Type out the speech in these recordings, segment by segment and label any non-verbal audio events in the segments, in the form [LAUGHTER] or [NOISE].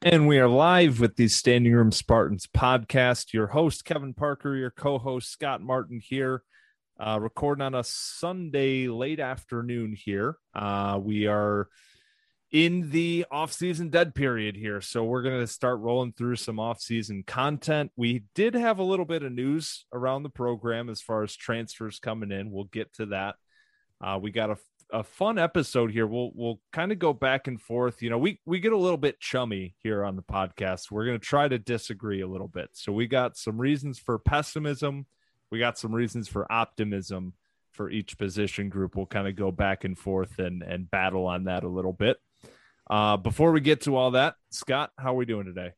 And we are live with the Standing Room Spartans podcast. Your host, Kevin Parker, your co host, Scott Martin, here, uh, recording on a Sunday late afternoon here. Uh, we are in the off-season dead period here, so we're going to start rolling through some off-season content. We did have a little bit of news around the program as far as transfers coming in. We'll get to that. Uh, we got a a fun episode here. We'll we'll kind of go back and forth. You know, we we get a little bit chummy here on the podcast. We're going to try to disagree a little bit. So we got some reasons for pessimism. We got some reasons for optimism for each position group. We'll kind of go back and forth and and battle on that a little bit. Uh, before we get to all that, Scott, how are we doing today?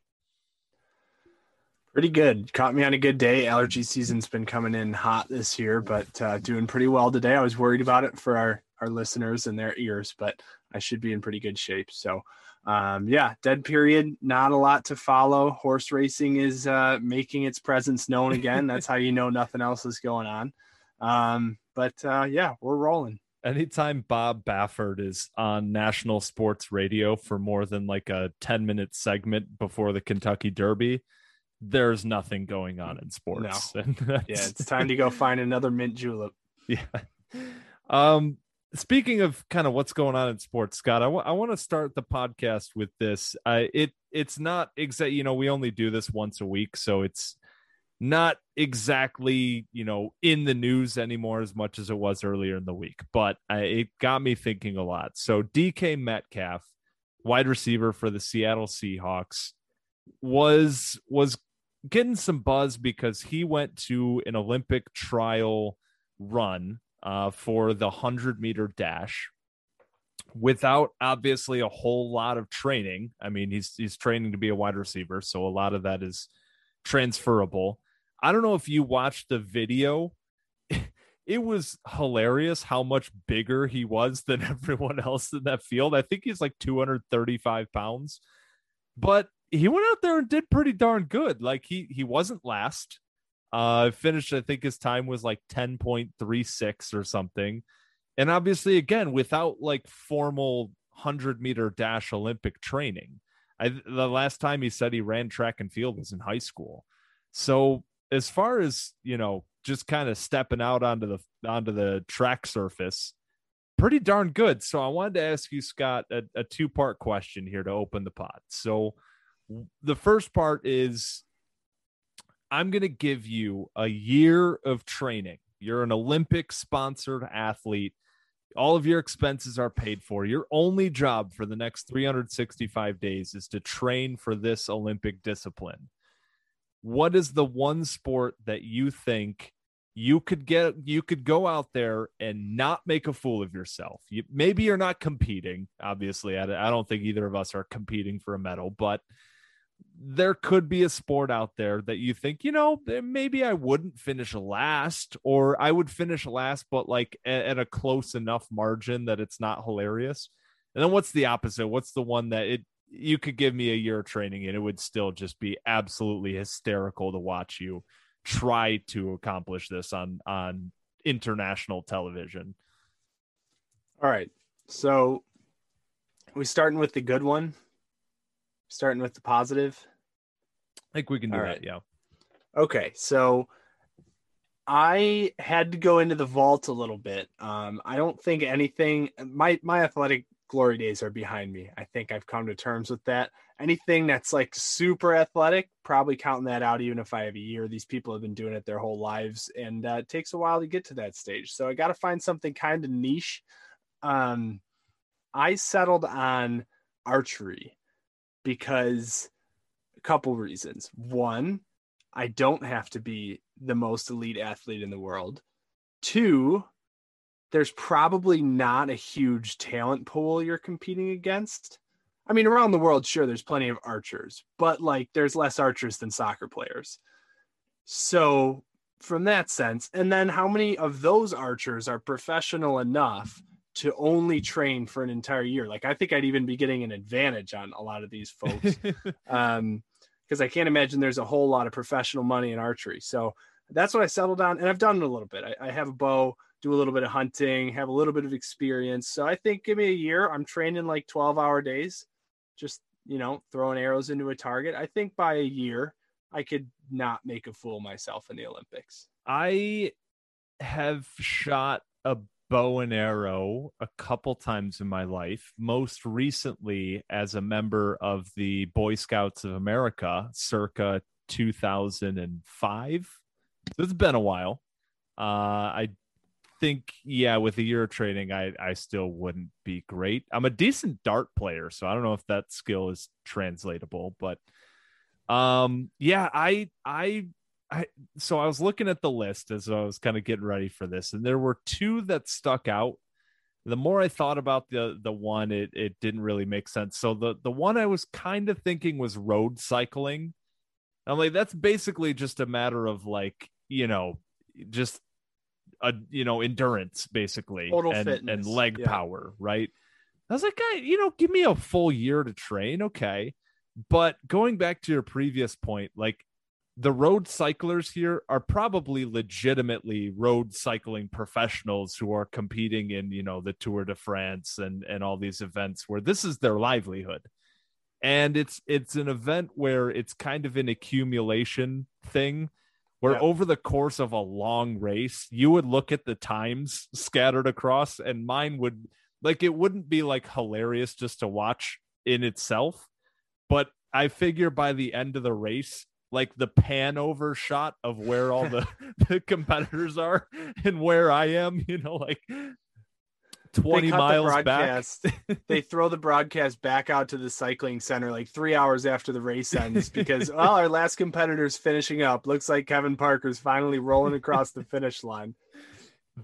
Pretty good. Caught me on a good day. Allergy season's been coming in hot this year, but uh, doing pretty well today. I was worried about it for our our listeners and their ears, but I should be in pretty good shape. So, um, yeah, dead period. Not a lot to follow. Horse racing is uh, making its presence known again. That's how you know [LAUGHS] nothing else is going on. Um, but uh, yeah, we're rolling. Anytime Bob Baffert is on national sports radio for more than like a 10 minute segment before the Kentucky Derby, there's nothing going on in sports. No. [LAUGHS] yeah, it's time to go find another mint julep. [LAUGHS] Yeah. Um, speaking of kind of what's going on in sports, Scott, I, w- I want to start the podcast with this. Uh, it it's not exact. You know, we only do this once a week, so it's not exactly you know in the news anymore as much as it was earlier in the week. But it got me thinking a lot. So DK Metcalf, wide receiver for the Seattle Seahawks, was was getting some buzz because he went to an Olympic trial run uh, for the 100 meter dash without obviously a whole lot of training. I mean, he's he's training to be a wide receiver, so a lot of that is transferable. I don't know if you watched the video. [LAUGHS] It was hilarious how much bigger he was than [LAUGHS] everyone else in that field. I think he's like 235 pounds, but he went out there and did pretty darn good. Like he he wasn't last. Uh, finished, I think his time was like 10.36 or something. And obviously, again, without like formal 100 meter dash Olympic training. I, the last time he said he ran track and field was in high school. So, as far as, you know, just kind of stepping out onto the onto the track surface, pretty darn good. So I wanted to ask you, Scott, a, a two part question here to open the pot. So the first part is I'm going to give you a year of training. You're an Olympic sponsored athlete. All of your expenses are paid for. Your only job for the next 365 days is to train for this Olympic discipline. What is the one sport that you think you could get you could go out there and not make a fool of yourself? You, maybe you're not competing. Obviously, I, I don't think either of us are competing for a medal, but there could be a sport out there that you think, you know, eh, maybe I wouldn't finish last, or I would finish last, but like at, a close enough margin that it's not hilarious. And then what's the opposite? What's the one that it you could give me a year of training and it would still just be absolutely hysterical to watch you try to accomplish this on on international television. All right. So we starting with the good one starting with the positive. I think we can do All that. right. Yeah. Okay, so I had to go into the vault a little bit. Um, I don't think anything. My my athletic glory days are behind me. I think I've come to terms with that. Anything that's like super athletic, probably counting that out. Even if I have a year, these people have been doing it their whole lives, and uh, it takes a while to get to that stage. So I got to find something kind of niche. Um, I settled on archery because a couple reasons. One, I don't have to be the most elite athlete in the world. Two, there's probably not a huge talent pool you're competing against. I mean, around the world, sure, there's plenty of archers, but like there's less archers than soccer players. So, from that sense, and then how many of those archers are professional enough to only train for an entire year? Like, I think I'd even be getting an advantage on a lot of these folks. [LAUGHS] um, because I can't imagine there's a whole lot of professional money in archery. So that's what I settled on, and I've done it a little bit. I, I, have a bow, do a little bit of hunting, have a little bit of experience. So I think give me a year. I'm training like 12 hour days, just you know, throwing arrows into a target. I think by a year, I could not make a fool myself in the Olympics. I have shot a bow and arrow a couple times in my life, most recently as a member of the Boy Scouts of America circa 2005. So it's been a while. Uh, I think, yeah, with a year of training, I, I still wouldn't be great. I'm a decent dart player, so I don't know if that skill is translatable, but um, yeah, I, I I so I was looking at the list as I was kind of getting ready for this, and there were two that stuck out. The more I thought about the the one, it it didn't really make sense. So the the one I was kind of thinking was road cycling. I'm like, that's basically just a matter of like, you know, just a you know endurance basically Total and, fitness. and leg Yeah. power, right? I was like, I, you know, give me a full year to train, okay. But going back to your previous point, like the road cyclers here are probably legitimately road cycling professionals who are competing in you know the tour de france and and all these events where this is their livelihood and it's it's an event where it's kind of an accumulation thing where Yeah. over the course of a long race you would look at the times scattered across and mine would like it wouldn't be like hilarious just to watch in itself but i figure by the end of the race like the pan over shot of where all the, [LAUGHS] [LAUGHS] the competitors are and where I am, you know, like 20 They the miles back. they throw the broadcast back out to the cycling center like three hours after the race ends because well, [LAUGHS] oh, our last competitor's finishing up. Looks like Kevin Parker's finally rolling across the finish line.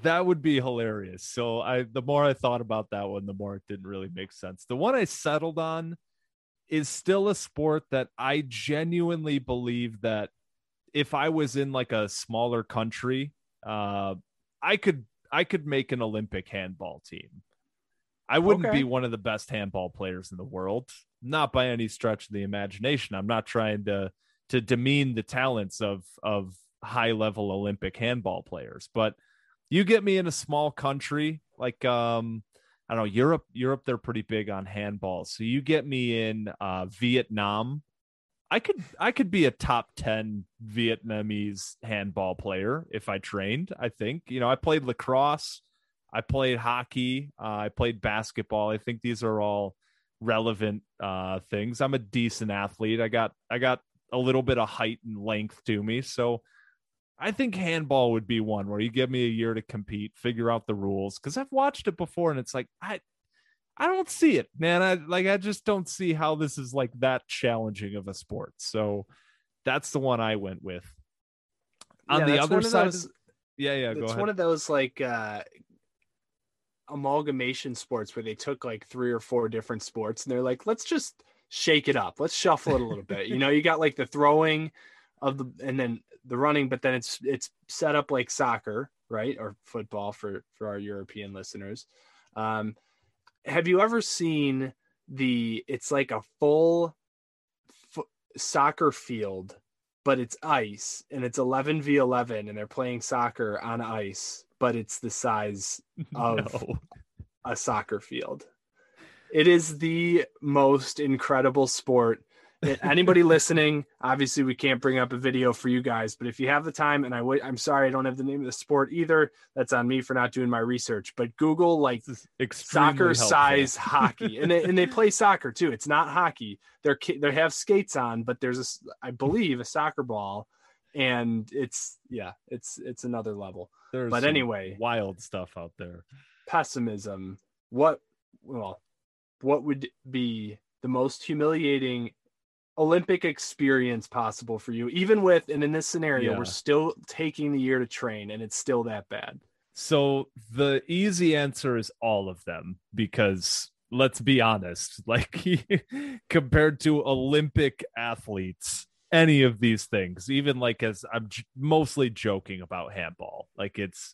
That would be hilarious. So I the more I thought about that one, the more it didn't really make sense. The one I settled on is still a sport that I genuinely believe that if I was in like a smaller country, uh, I could I could make an Olympic handball team. I wouldn't Okay. be one of the best handball players in the world, not by any stretch of the imagination. I'm not trying to to demean the talents of of high level Olympic handball players, but you get me in a small country like um I don't know Europe. Europe, they're pretty big on handball. So you get me in uh, Vietnam. I could I could be a top ten Vietnamese handball player if I trained. I think you know I played lacrosse, I played hockey, uh, I played basketball. I think these are all relevant uh, things. I'm a decent athlete. I got I got a little bit of height and length to me, so I think handball would be one where you give me a year to compete, figure out the rules because I've watched it before and it's like I I don't see it, man. I like I just don't see how this is like that challenging of a sport. So that's the one I went with. On Yeah, the other side, those- yeah, yeah, go it's one of those like uh amalgamation sports where they took like three or four different sports and they're like let's just shake it up let's shuffle it a little bit you know you got like the throwing of the and then the running but then it's it's set up like soccer right? Or football for for our european listeners. Um have you ever seen the it's like a full soccer field but it's ice and it's 11 v 11 and they're playing soccer on ice but it's the size [LAUGHS] of No. a soccer field? It is the most incredible sport anybody listening, obviously we can't bring up a video for you guys, but if you have the time, and I I'm sorry I don't have the name of the sport either. That's on me for not doing my research. But Google like soccer size hockey, and they, and they play soccer too. It's not hockey. They're they have skates on, but there's a I believe a soccer ball, and it's yeah, it's it's another level. There's but anyway, wild stuff out there. pessimism. What well, what would be the most humiliating Olympic experience possible for you? Even with and in this scenario, Yeah. we're still taking the year to train, and it's still that bad. So the easy answer is all of them because let's be honest, [LAUGHS] like compared to Olympic athletes, any of these things, even like as I'm j- mostly joking about handball, like it's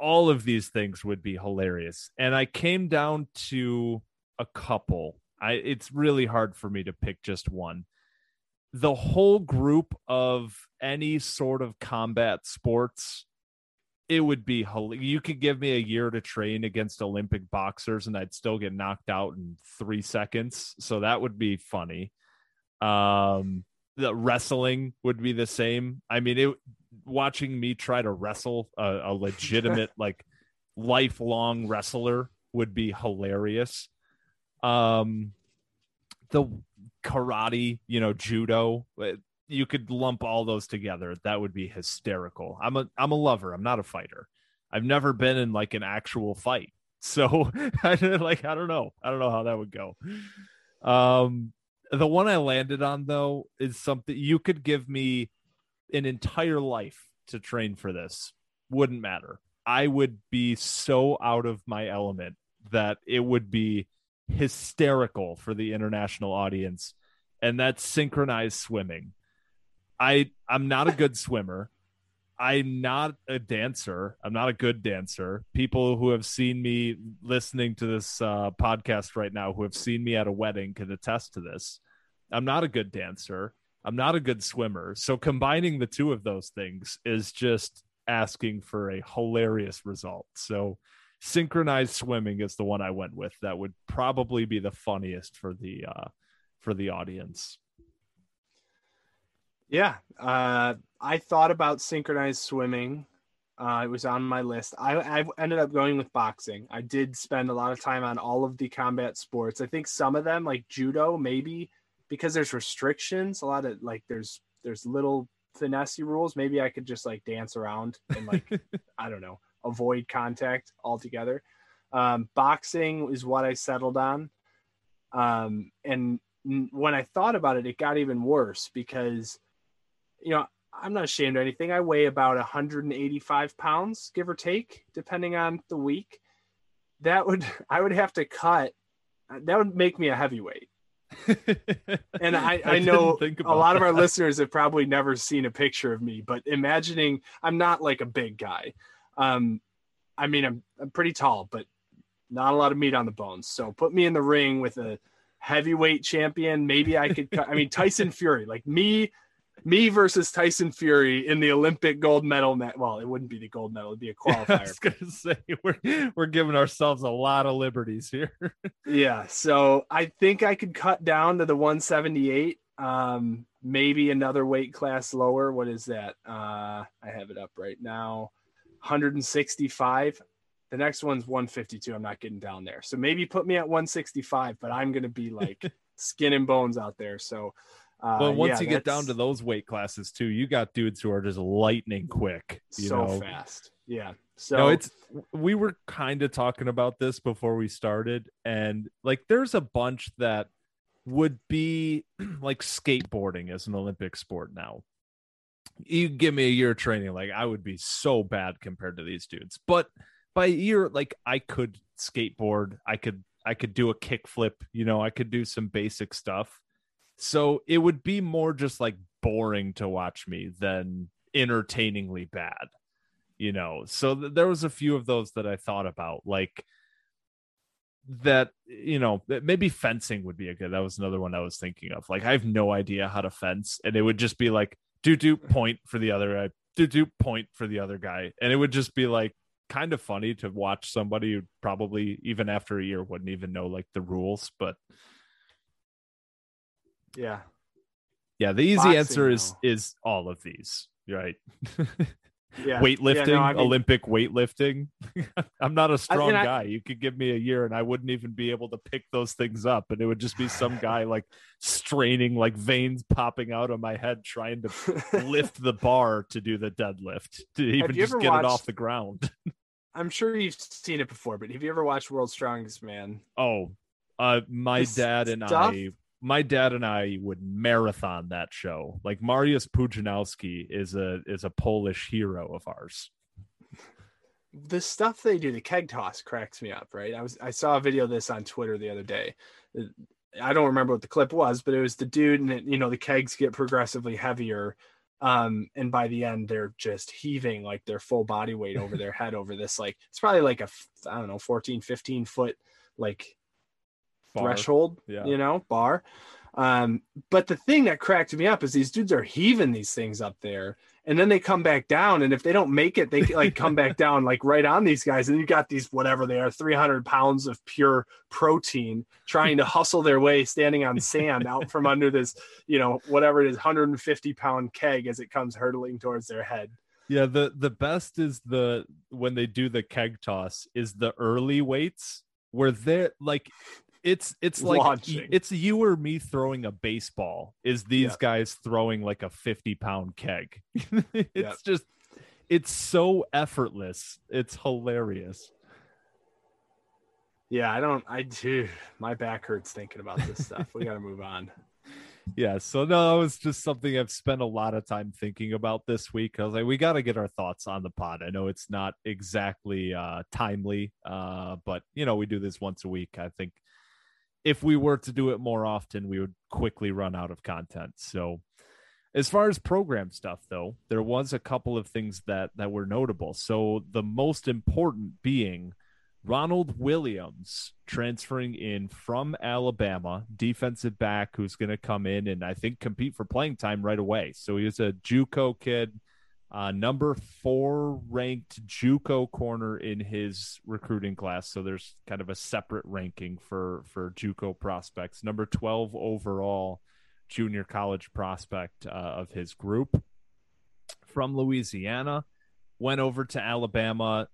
all of these things would be hilarious. And I came down to a couple. I it's really hard for me to pick just one. The whole group of any sort of combat sports it would be you could give me a year to train against olympic boxers and i'd still get knocked out in three seconds. So that would be funny. Um the wrestling would be the same. I mean it watching me try to wrestle a, a legitimate [LAUGHS] like lifelong wrestler would be hilarious um the karate you know judo uh, you could lump all those together. That would be hysterical. I'm a i'm a lover. I'm not a fighter. I've never been in like an actual fight. [LAUGHS] So i like i don't know. I don't know how that would go. Um the one i landed on though is something you could give me an entire life to train for this. Wouldn't matter. I would be so out of my element that it would be hysterical for the international audience and that's synchronized swimming I I'm not a good swimmer. I'm not a dancer. I'm not a good dancer. People who have seen me listening to this uh, podcast right now, who have seen me at a wedding, can attest to this. I'm not a good dancer. I'm not a good swimmer. So combining the two of those things is just asking for a hilarious result. So synchronized swimming is the one I went with. That would probably be the funniest for the uh, for the audience. Yeah, uh, I thought about synchronized swimming. Uh, it was on my list. I, I ended up going with boxing. I did spend a lot of time on all of the combat sports. I think some of them, like judo, maybe because there's restrictions. A lot of like there's there's little finesse rules. Maybe I could just like dance around and like [LAUGHS] I don't know avoid contact altogether. Um, boxing is what I settled on. Um, and when I thought about it, it got even worse because you know, I'm not ashamed of anything. I weigh about 185 pounds, give or take, depending on the week. That would [LAUGHS] I would have to cut. That would make me a heavyweight. [LAUGHS] And I, I, know think a lot of our listeners have probably never seen a picture of me, but imagining I'm not like a big guy. Um, I mean, I'm I'm pretty tall, but not a lot of meat on the bones. So put me in the ring with a heavyweight champion. Maybe I could. I mean, Tyson Fury, like me, me versus Tyson Fury in the Olympic gold medal. Net. Well, it wouldn't be the gold medal; it'd be a [LAUGHS] qualifier. I was gonna say we're we're giving ourselves a lot of liberties here. yeah. So I think I could cut down to the 178. Um, maybe another weight class lower. What is that? Uh, I have it up right now. 165. The next one's 152. I'm not getting down there. So maybe put me at 165, but I'm gonna be like [LAUGHS] skin and bones out there. So uh, Well, once yeah, you get down to those weight classes too, you got dudes who are just lightning quick. You so know, fast. Yeah. So no, it's we were kind of talking about this before we started, and like there's a bunch that would be [CLEARS THROAT] like skateboarding as an Olympic sport now. You give me a year of training, like I would be so bad compared to these dudes. But by year, like I could skateboard, I could I could do a kickflip, you know, I could do some basic stuff. So it would be more just like boring to watch me than entertainingly bad you know so th- there was a few of those that i thought about like that you know maybe fencing would be a good that was another one i was thinking of like i have no idea how to fence and it would just be like do do point for the other guy do do point for the other guy and it would just be like kind of funny to watch somebody who probably even after a year wouldn't even know like the rules but Yeah. Yeah, the easy Boxing, answer is though. is all of these, right? [LAUGHS] Yeah. weightlifting, Yeah, no, I mean- Olympic weightlifting. [LAUGHS] I'm not a strong I- guy. You could give me a year and I wouldn't even be able to pick those things up. And it would just be some [LAUGHS] guy like straining, like veins popping out of my head, trying to lift the [LAUGHS] bar to do the deadlift to even just get it off the ground. I'm sure you've seen it before, but have you ever watched World's Strongest Man? Oh, uh, my dad and stuff- I, my dad and I would marathon that show. Like Mariusz Pudzianowski is a is a Polish hero of ours. the stuff they do, the keg toss cracks me up, right? I was I saw a video of this on Twitter the other day. I don't remember what the clip was, but it was the dude and it, you know the kegs get progressively heavier um and by the end they're just heaving like their full body weight over their [LAUGHS] head over this like it's probably like a i don't know 14 15 foot like Bar. threshold, Yeah. you know, bar. Um, but the thing that cracked me up is these dudes are heaving these things up there, and then they come back down, and if they don't make it, they like come back [LAUGHS] down like right on these guys, and you got these whatever they are, three hundred pounds of pure protein trying to hustle their way, standing on sand out from [LAUGHS] under this, you know, whatever it is, hundred and fifty pound keg as it comes hurtling towards their head. Yeah, the the best is the when they do the keg toss is the early weights where they're like it's it's like Launching. it's you or me throwing a baseball is these guys throwing like a 50 pound keg [LAUGHS] it's just it's so effortless it's hilarious Yeah, I don't. I do. My back hurts thinking about this stuff. We got to move on. [LAUGHS] yeah so no it was just something i've spent a lot of time thinking about this week i was like we got to get our thoughts on the pod i know it's not exactly uh timely uh but you know we do this once a week i think if we were to do it more often we would quickly run out of content so as far as program stuff though there was a couple of things that that were notable so the most important being Ronald Williams transferring in from Alabama, defensive back who's going to come in and I think compete for playing time right away. So he was a JUCO kid, uh, number four ranked JUCO corner in his recruiting class. So there's kind of a separate ranking for for JUCO prospects. Number twelve overall junior college prospect uh, of his group from Louisiana. Went over to Alabama,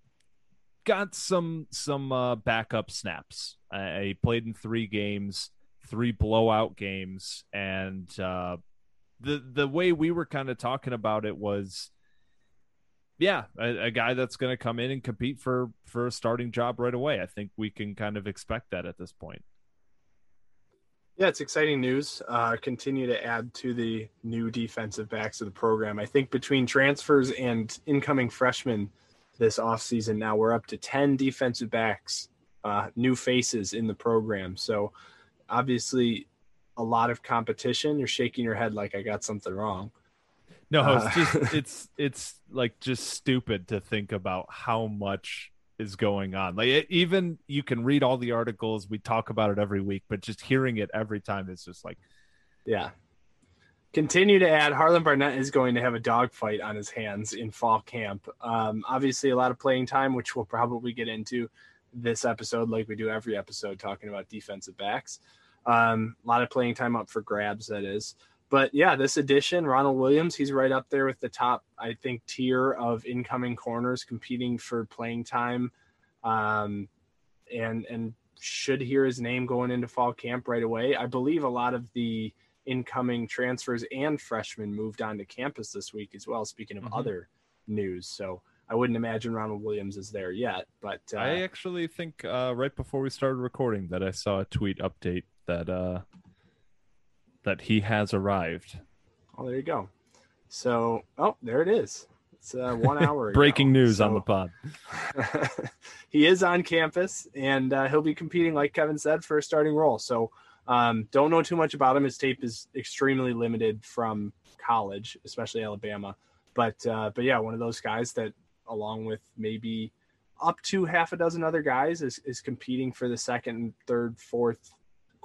got some some uh, backup snaps. Uh, he played in three games, three blowout games, and uh, the the way we were kind of talking about it was, yeah, a, a guy that's going to come in and compete for for a starting job right away. I think we can kind of expect that at this point. Yeah, it's exciting news. Uh, continue to add to the new defensive backs of the program. I think between transfers and incoming freshmen this offseason, now we're up to 10 defensive backs, uh, new faces in the program. So obviously, a lot of competition. You're shaking your head like I got something wrong. No, Uh, it's just [LAUGHS] it's it's like just stupid to think about how much is going on. Like it, even you can read all the articles, we talk about it every week, but just hearing it every time is just like Yeah. Continue to add. Harlan Barnett is going to have a dogfight on his hands in fall camp. Um, obviously, a lot of playing time, which we'll probably get into this episode, like we do every episode, talking about defensive backs. Um, a lot of playing time up for grabs, that is. But yeah, this edition, Ronald Williams, he's right up there with the top, I think, tier of incoming corners competing for playing time, um, and and should hear his name going into fall camp right away. I believe a lot of the incoming transfers and freshmen moved on to campus this week as well. Speaking of Mhm. other news, so I wouldn't imagine Ronald Williams is there yet, but uh, I actually think uh, right before we started recording that I saw a tweet update that uh, that he has arrived. oh, there you go. So, oh, there it is. It's uh, one [LAUGHS] hour. ago. Breaking news on the pod. [LAUGHS] he is on campus and uh, he'll be competing, like Kevin said, for a starting role. So um, don't know too much about him. His tape is extremely limited from college, especially Alabama. But uh, but yeah, one of those guys that, along with maybe up to half a dozen other guys, is, is competing for the second, third, fourth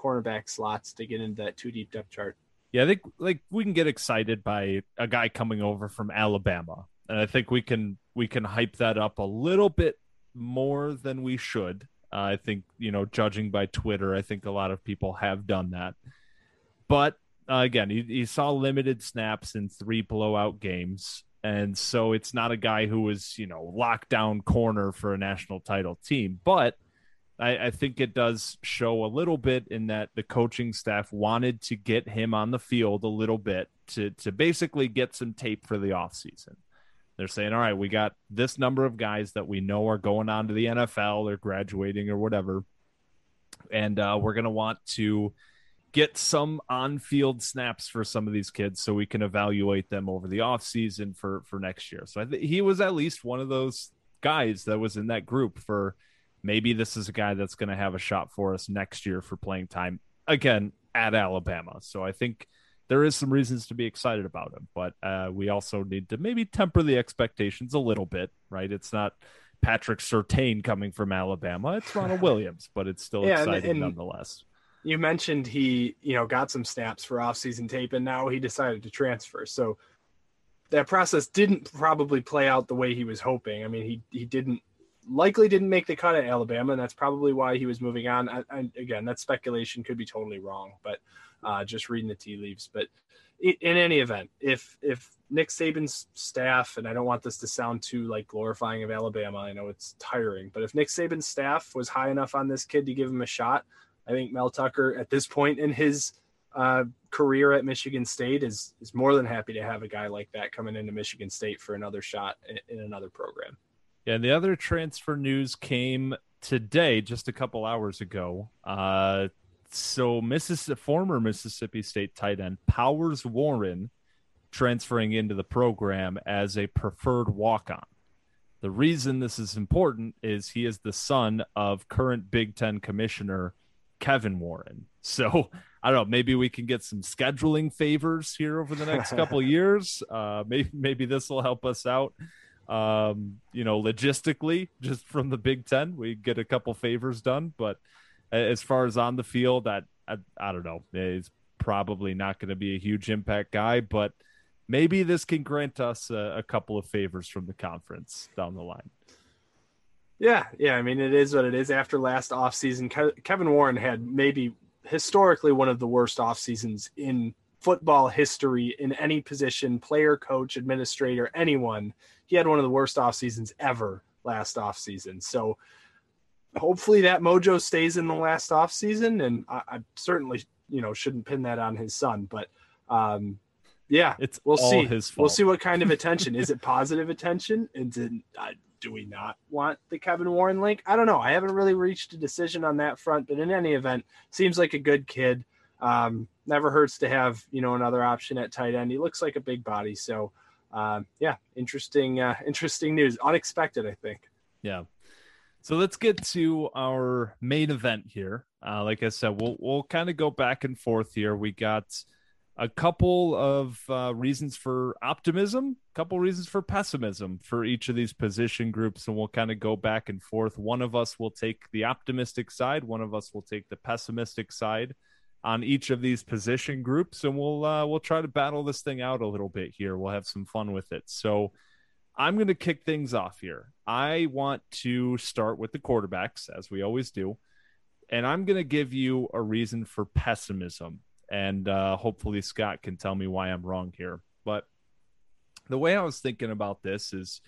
cornerback slots to get into that two deep depth chart. Yeah, I think like we can get excited by a guy coming over from Alabama, and I think we can we can hype that up a little bit more than we should. Uh, I think you know, judging by Twitter, I think a lot of people have done that, but uh, again, he, he saw limited snaps in three blowout games. And so it's not a guy who was, you know, lockdown corner for a national title team. But I, I, think it does show a little bit in that the coaching staff wanted to get him on the field a little bit to to basically get some tape for the offseason. They're saying, all right, we got this number of guys that we know are going on to the NFL, they're graduating or whatever. And uh, we're going to want to get some on-field snaps for some of these kids so we can evaluate them over the offseason for for next year. So I think he was at least one of those guys that was in that group for maybe this is a guy that's going to have a shot for us next year for playing time again at Alabama. So I think there is some reasons to be excited about him, but uh, we also need to maybe temper the expectations a little bit, right? It's not Patrick Surtain coming from Alabama; it's Ronald [LAUGHS] Williams, but it's still yeah, exciting and, and nonetheless. You mentioned he, you know, got some snaps for offseason tape, and now he decided to transfer. So that process didn't probably play out the way he was hoping. I mean, he he didn't likely didn't make the cut at Alabama, and that's probably why he was moving on. I, again, that speculation could be totally wrong, but uh, just reading the tea leaves. But in, in any event, if if Nick Saban's staff, and I don't want this to sound too like glorifying of Alabama, I know it's tiring, but if Nick Saban's staff was high enough on this kid to give him a shot, I think Mel Tucker at this point in his uh, career at Michigan State is is more than happy to have a guy like that coming into Michigan State for another shot in, in another program. And the other transfer news came today, just a couple hours ago. Uh, so, Mississippi, former Mississippi State tight end Powers Warren transferring into the program as a preferred walk on. The reason this is important is he is the son of current Big Ten commissioner Kevin Warren. So I don't know. Maybe we can get some scheduling favors here over the next couple [LAUGHS] years. Uh, maybe maybe this will help us out um, you know, logistically, just from the Big Ten, we get a couple favors done. But as far as on the field, that I, I, don't know, is probably not going to be a huge impact guy, but maybe this can grant us a, a couple of favors from the conference down the line. Yeah, yeah. I mean, it is what it is. After last offseason, Ke- Kevin Warren had maybe historically one of the worst off seasons in football history in any position, player, coach, administrator, anyone. He had one of the worst off seasons ever last off season. So hopefully that mojo stays in the last off season. And I, I certainly, you know, shouldn't pin that on his son, but um, yeah, it's we'll see. His we'll see what kind of [LAUGHS] attention. Is it positive attention? And did, uh, do we not want the Kevin Warren link? I don't know. I haven't really reached a decision on that front, but in any event, seems like a good kid. Um, never hurts to have you know another option at tight end. He looks like a big body, so um, yeah, interesting, uh, [LAUGHS] interesting news, unexpected, I think. Yeah. So let's get to our main event here. Uh, like I said, we'll we'll kind of go back and forth here. We got a couple of uh, reasons for optimism, a couple reasons for pessimism for each of these position groups, and we'll kind of go back and forth. One of us will take the optimistic side, one of us will take the pessimistic side on each of these position groups, and we'll uh, we'll try to battle this thing out a little bit here. We'll have some fun with it. So I'm going to kick things off here. I want to start with the quarterbacks, as we always do, and I'm going to give you a reason for pessimism, and uh, hopefully Scott can tell me why I'm wrong here. But the way I was thinking about this is,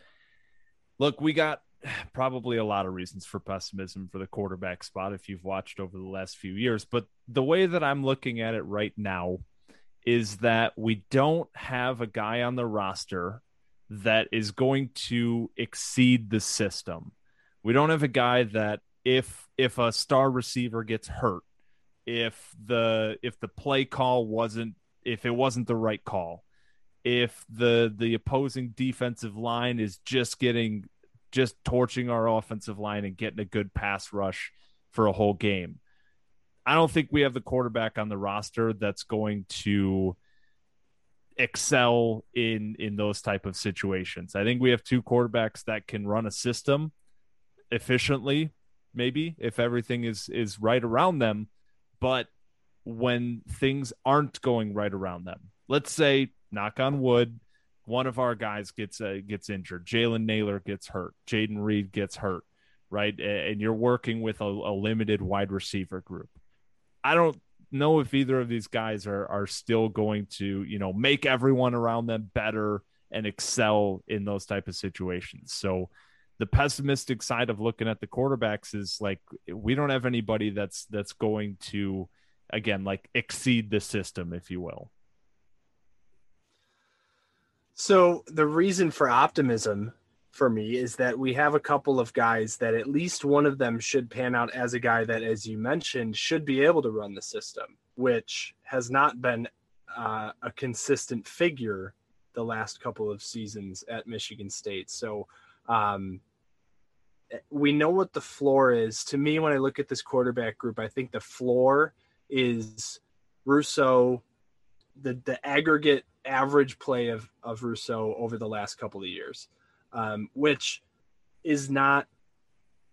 look, we got [SIGHS] probably a lot of reasons for pessimism for the quarterback spot if you've watched over the last few years. But the way that I'm looking at it right now is that we don't have a guy on the roster that is going to exceed the system. We don't have a guy that if if a star receiver gets hurt, if the if the play call wasn't if it wasn't the right call, if the the opposing defensive line is just getting just torching our offensive line and getting a good pass rush for a whole game. I don't think we have the quarterback on the roster that's going to excel in in those type of situations. I think we have two quarterbacks that can run a system efficiently, maybe if everything is is right around them, but when things aren't going right around them. Let's say knock on wood, one of our guys gets uh, gets injured, Jalen Nailor gets hurt, Jayden Reed gets hurt, right? And you're working with a, a limited wide receiver group. I don't know if either of these guys are are still going to, you know, make everyone around them better and excel in those type of situations. So the pessimistic side of looking at the quarterbacks is like we don't have anybody that's that's going to again like exceed the system if you will so the reason for optimism for me is that we have a couple of guys that at least one of them should pan out as a guy that as you mentioned should be able to run the system which has not been uh, a consistent figure the last couple of seasons at michigan state so um, we know what the floor is. To me, when I look at this quarterback group, I think the floor is Russo, the the aggregate average play of of Russo over the last couple of years, um, which is not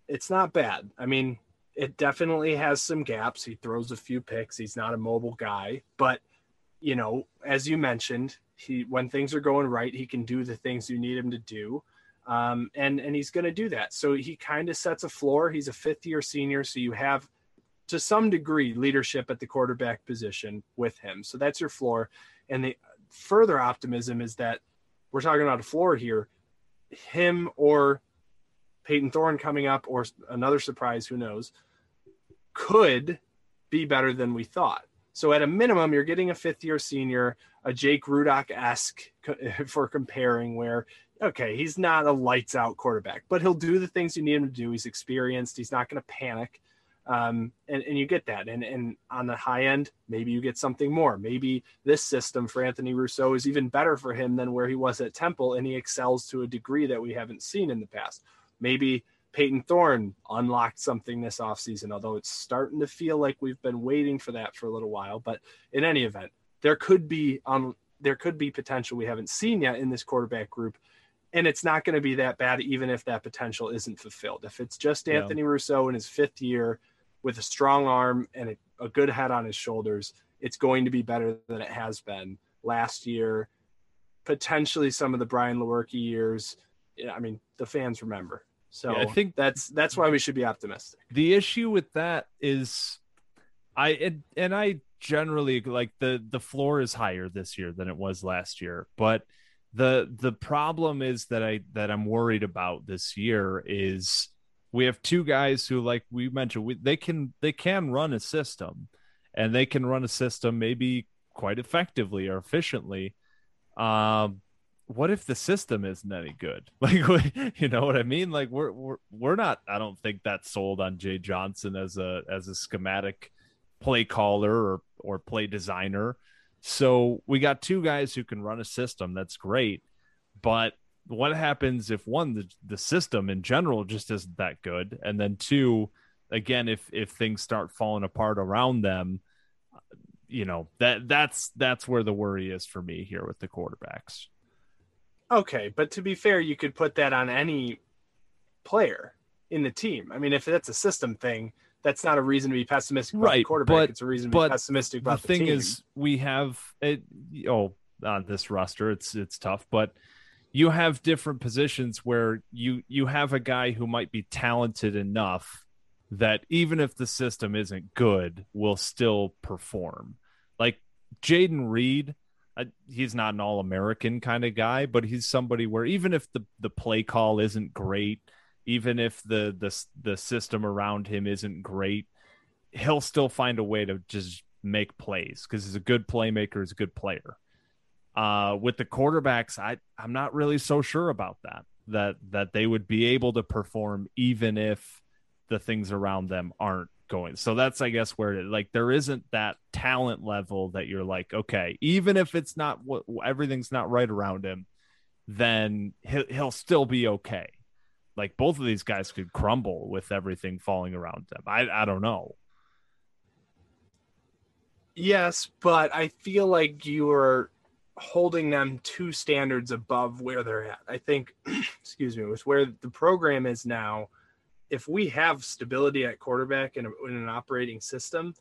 it's not bad. I mean, it definitely has some gaps. He throws a few picks. He's not a mobile guy, but you know, as you mentioned, he when things are going right, he can do the things you need him to do um, and and he's going to do that. So he kind of sets a floor. He's a fifth year senior, so you have to some degree leadership at the quarterback position with him. So that's your floor. And the further optimism is that we're talking about a floor here. Him or Peyton Thorne coming up, or another surprise, who knows, could be better than we thought. So at a minimum, you're getting a fifth year senior, a Jake Rudock esque [LAUGHS] for comparing, where okay, he's not a lights out quarterback, but he'll do the things you need him to do. He's experienced. He's not going to panic. Um, and, and you get that. And, and on the high end, maybe you get something more. Maybe this system for Anthony Russo is even better for him than where he was at Temple, and he excels to a degree that we haven't seen in the past. Maybe Peyton Thorne unlocked something this offseason, although it's starting to feel like we've been waiting for that for a little while. But in any event, there could be um, there could be potential we haven't seen yet in this quarterback group and it's not going to be that bad even if that potential isn't fulfilled. If it's just Anthony yeah. Russo in his fifth year with a strong arm and a, a, good head on his shoulders, it's going to be better than it has been last year. Potentially some of the Brian Lewerke years. I mean, the fans remember. So yeah, I think that's that's why we should be optimistic. The issue with that is I and, and I generally like the the floor is higher this year than it was last year, but – the the problem is that I that I'm worried about this year is we have two guys who like we mentioned we, they can they can run a system and they can run a system maybe quite effectively or efficiently um what if the system isn't any good [LAUGHS] like you know what i mean like we're we're, we're not i don't think that's sold on jay johnson as a as a schematic play caller or or play designer so we got two guys who can run a system. That's great. But what happens if one, the, the system in general just isn't that good? And then two, again, if if things start falling apart around them, you know, that that's that's where the worry is for me here with the quarterbacks. Okay, but to be fair, you could put that on any player in the team. I mean, if that's a system thing, that's not a reason to be pessimistic about right, the quarterback. But, it's a reason to be pessimistic about the, the thing team. is we have it oh on this roster it's it's tough, but you have different positions where you you have a guy who might be talented enough that even if the system isn't good, will still perform. Like Jayden Reed, uh, he's not an all American kind of guy, but he's somebody where even if the the play call isn't great even if the the the system around him isn't great, he'll still find a way to just make plays because he's a good playmaker, he's a good player. Uh, with the quarterbacks, I I'm not really so sure about that. That that they would be able to perform even if the things around them aren't going. So that's I guess where it, like there isn't that talent level that you're like, okay, even if it's not what everything's not right around him, then he'll, he'll still be okay like both of these guys could crumble with everything falling around them. I I don't know. Yes, but I feel like you are holding them two standards above where they're at. I think, [CLEARS THROAT] excuse me, with where the program is now, if we have stability at quarterback in, a, in an operating system,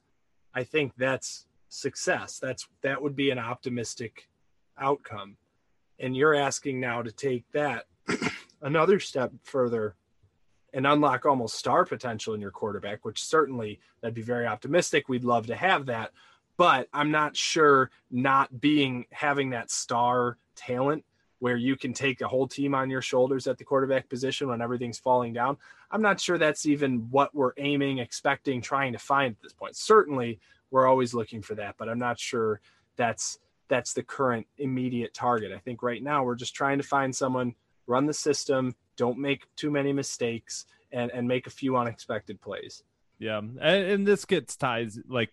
I think that's success. That's that would be an optimistic outcome. And you're asking now to take that [CLEARS THROAT] another step further and unlock almost star potential in your quarterback, which certainly that'd be very optimistic. We'd love to have that. But I'm not sure not being having that star talent where you can take a whole team on your shoulders at the quarterback position when everything's falling down. I'm not sure that's even what we're aiming, expecting, trying to find at this point. Certainly, we're always looking for that, but I'm not sure that's that's the current immediate target. I think right now we're just trying to find someone, run the system, don't make too many mistakes, and and make a few unexpected plays. Yeah, and, and this gets ties like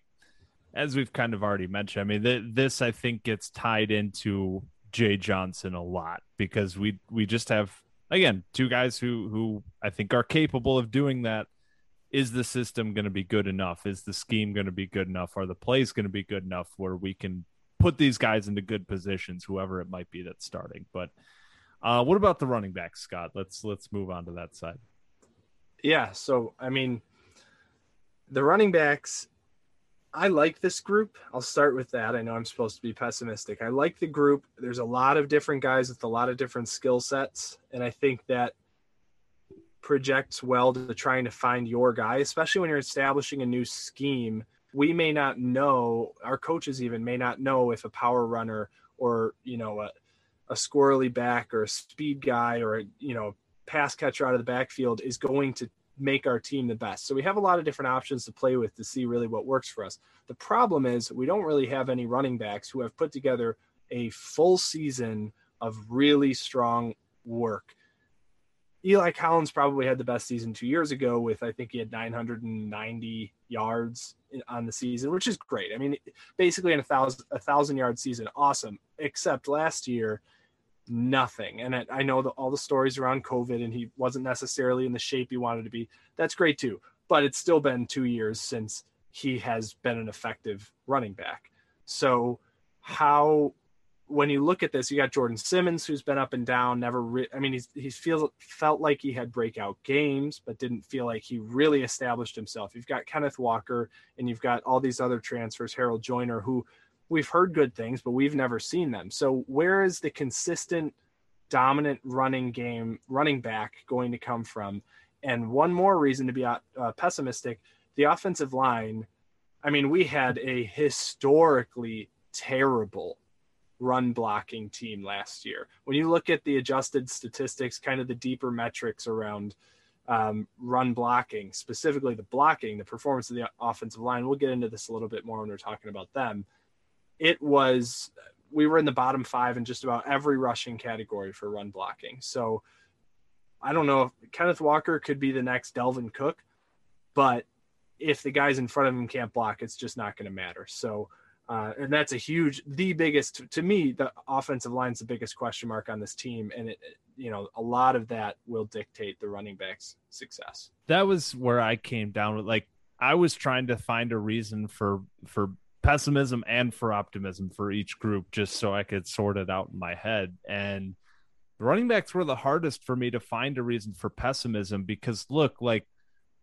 as we've kind of already mentioned. I mean, th- this I think gets tied into Jay Johnson a lot because we we just have again two guys who who I think are capable of doing that. Is the system going to be good enough? Is the scheme going to be good enough? Are the plays going to be good enough where we can put these guys into good positions, whoever it might be that's starting? But uh, what about the running back, Scott? Let's let's move on to that side. Yeah, so I mean, the running backs I like this group. I'll start with that. I know I'm supposed to be pessimistic. I like the group. There's a lot of different guys with a lot of different skill sets. And I think that projects well to trying to find your guy, especially when you're establishing a new scheme. We may not know, our coaches even may not know if a power runner or, you know, a, a squirrely back or a speed guy or, a, you know, pass catcher out of the backfield is going to make our team the best. So we have a lot of different options to play with to see really what works for us. The problem is we don't really have any running backs who have put together a full season of really strong work. Eli Collins probably had the best season two years ago with I think he had 990 yards on the season, which is great. I mean, basically in a thousand a thousand yard season, awesome. Except last year nothing. And I, I know the, all the stories around COVID, and he wasn't necessarily in the shape he wanted to be. That's great too. But it's still been two years since he has been an effective running back. So, how, when you look at this, you got Jordan Simmons, who's been up and down, never, re- I mean, he's, he feels, felt like he had breakout games, but didn't feel like he really established himself. You've got Kenneth Walker, and you've got all these other transfers, Harold Joyner, who we've heard good things, but we've never seen them. So where is the consistent dominant running game running back going to come from? And one more reason to be uh, pessimistic, the offensive line. I mean, we had a historically terrible run blocking team last year. When you look at the adjusted statistics, kind of the deeper metrics around um, run blocking, specifically the blocking, the performance of the offensive line, we'll get into this a little bit more when we're talking about them it was we were in the bottom five in just about every rushing category for run blocking. So I don't know if Kenneth Walker could be the next Dalvin Cook, but if the guys in front of him can't block, it's just not going to matter. So, uh, and that's a huge, the biggest to me, the offensive line's the biggest question mark on this team, and it, you know, a lot of that will dictate the running backs' success. That was where I came down with like I was trying to find a reason for for pessimism and for optimism for each group just so I could sort it out in my head. And the running backs were the hardest for me to find a reason for pessimism because look, like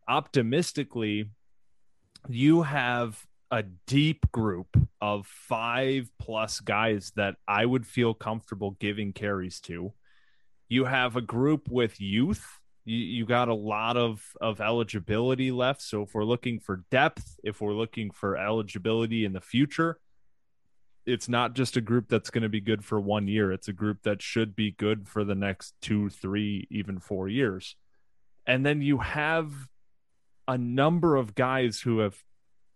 optimistically, you have a deep group of five plus guys that I would feel comfortable giving carries to. You have a group with youth you, you got a lot of of eligibility left. So if we're looking for depth, if we're looking for eligibility in the future, it's not just a group that's going to be good for one year. It's a group that should be good for the next two, three, even four years. And then you have a number of guys who have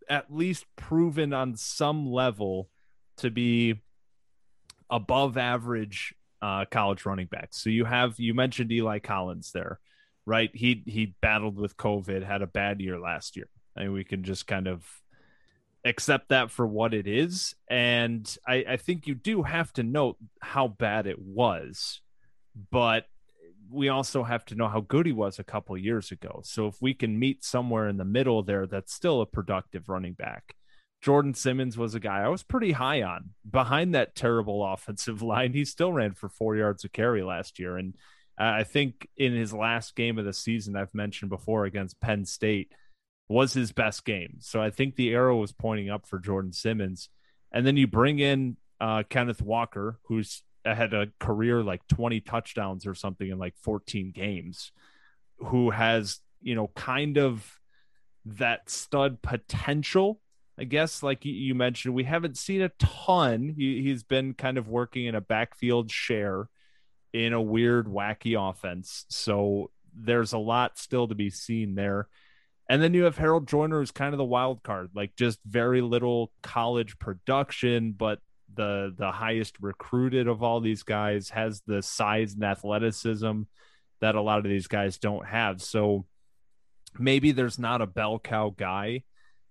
at least proven on some level to be above average uh, college running backs. So you have you mentioned Eli Collins there right? He he battled with COVID, had a bad year last year. I mean, we can just kind of accept that for what it is. And I, I think you do have to note how bad it was, but we also have to know how good he was a couple years ago. So if we can meet somewhere in the middle there, that's still a productive running back. Jordan Simmons was a guy I was pretty high on behind that terrible [LAUGHS] offensive line. He still ran for four yards of carry last year. And I think in his last game of the season, I've mentioned before against Penn State, was his best game. So I think the arrow was pointing up for Jordan Simmons. And then you bring in uh, Kenneth Walker, who's had a career like 20 touchdowns or something in like 14 games. who has, you know, kind of that stud potential. I guess, like you mentioned, we haven't seen a ton. He, has been kind of working in a backfield share in a weird, wacky offense. So there's a lot still to be seen there. And then you have Harold Joyner, who's kind of the wild card, like just very little college production, but the the highest recruited of all these guys has the size and athleticism that a lot of these guys don't have. So maybe there's not a bell cow guy.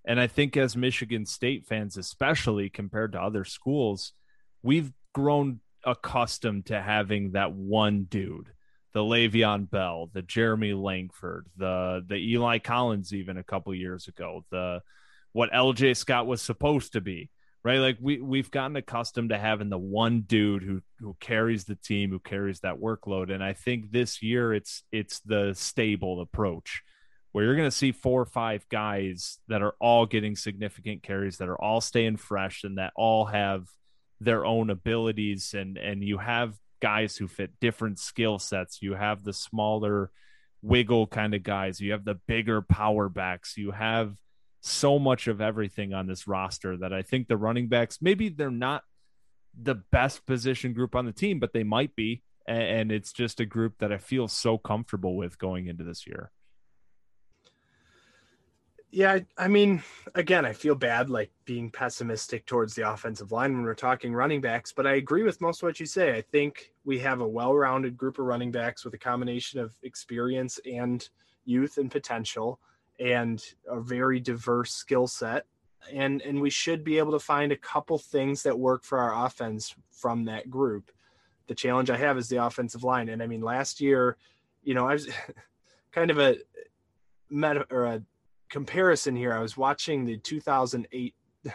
And I think as Michigan State fans, especially compared to other schools, we've grown accustomed to having that one dude the Le'Veon Bell, the Jeremy Langford, the the Eli Collins, even a couple years ago, the what LJ Scott was supposed to be, right? Like we we've gotten accustomed to having the one dude who who carries the team, who carries that workload, and I think this year it's it's the stable approach where you're going to see four or five guys that are all getting significant carries, that are all staying fresh, and that all have their own abilities, and and you have guys who fit different skill sets. You have the smaller wiggle kind of guys. You have the bigger power backs. You have so much of everything on this roster that I think the running backs maybe they're not the best position group on the team, but they might be. And it's just a group that I feel so comfortable with going into this year yeah, I mean, again, I feel bad like being pessimistic towards the offensive line when we're talking running backs, but I agree with most of what you say. I think we have a well-rounded group of running backs with a combination of experience and youth and potential and a very diverse skill set. And and we should be able to find a couple things that work for our offense from that group. The challenge I have is the offensive line. And I mean, last year, you know, I was [LAUGHS] kind of a meta or a comparison here, I was watching the 2008 [SIGHS]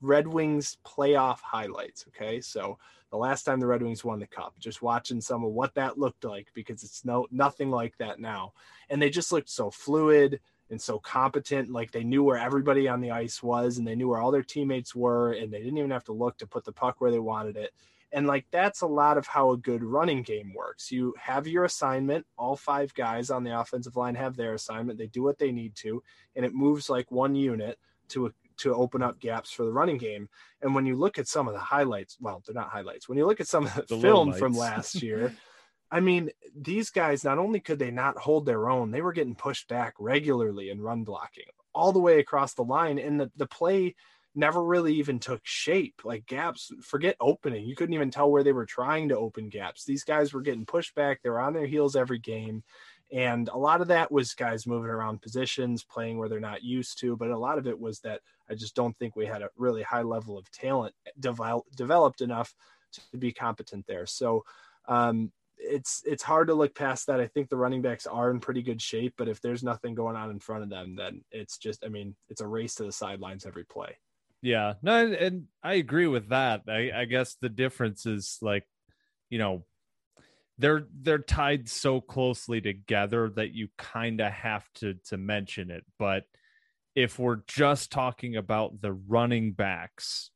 Red Wings playoff highlights. Okay, so the last time the Red Wings won the cup, just watching some of what that looked like because it's no nothing like that now, and they just looked so fluid and so competent. Like they knew where everybody on the ice was, and they knew where all their teammates were, and they didn't even have to look to put the puck where they wanted it. And like that's a lot of how a good running game works. You have your assignment, all five guys on the offensive line have their assignment. They do what they need to, and it moves like one unit to to open up gaps for the running game. And when you look at some of the highlights, well, they're not highlights. When you look at some of the, the film from last [LAUGHS] year, I mean, these guys not only could they not hold their own, they were getting pushed back regularly in run blocking all the way across the line. And the, the play never really even took shape. Like gaps, forget opening. You couldn't even tell where they were trying to open gaps. These guys were getting pushed back. They were on their heels every game. And a lot of that was guys moving around positions, playing where they're not used to. But a lot of it was that I just don't think we had a really high level of talent develop, developed enough to be competent there. So um, it's it's hard to look past that. I think the running backs are in pretty good shape, but if there's nothing going on in front of them, then it's just I mean it's a race to the sidelines every play. Yeah, no, and, I agree with that. I, I guess the difference is like, you know, they're they're tied so closely together that you kind of have to to mention it. But if we're just talking about the running backs,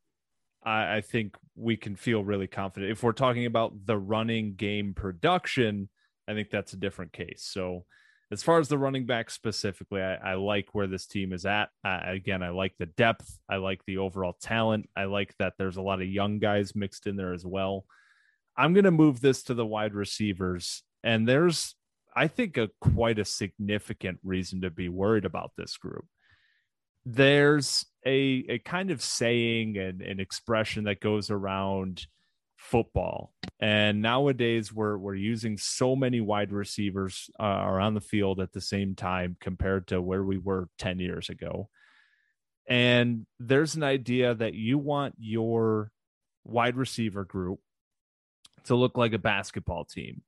I, I think we can feel really confident. If we're talking about the running game production, I think that's a different case. So as far as the running back specifically, I, I like where this team is at. Again, I like the depth. I like the overall talent. I like that there's a lot of young guys mixed in there as well. I'm going to move this to the wide receivers. And there's, I think, a quite a significant reason to be worried about this group. There's a, a kind of saying and an expression that goes around football. And nowadays we're we're using so many wide receivers uh, around the field at the same time compared to where we were 10 years ago. And there's an idea that you want your wide receiver group to look like a basketball team.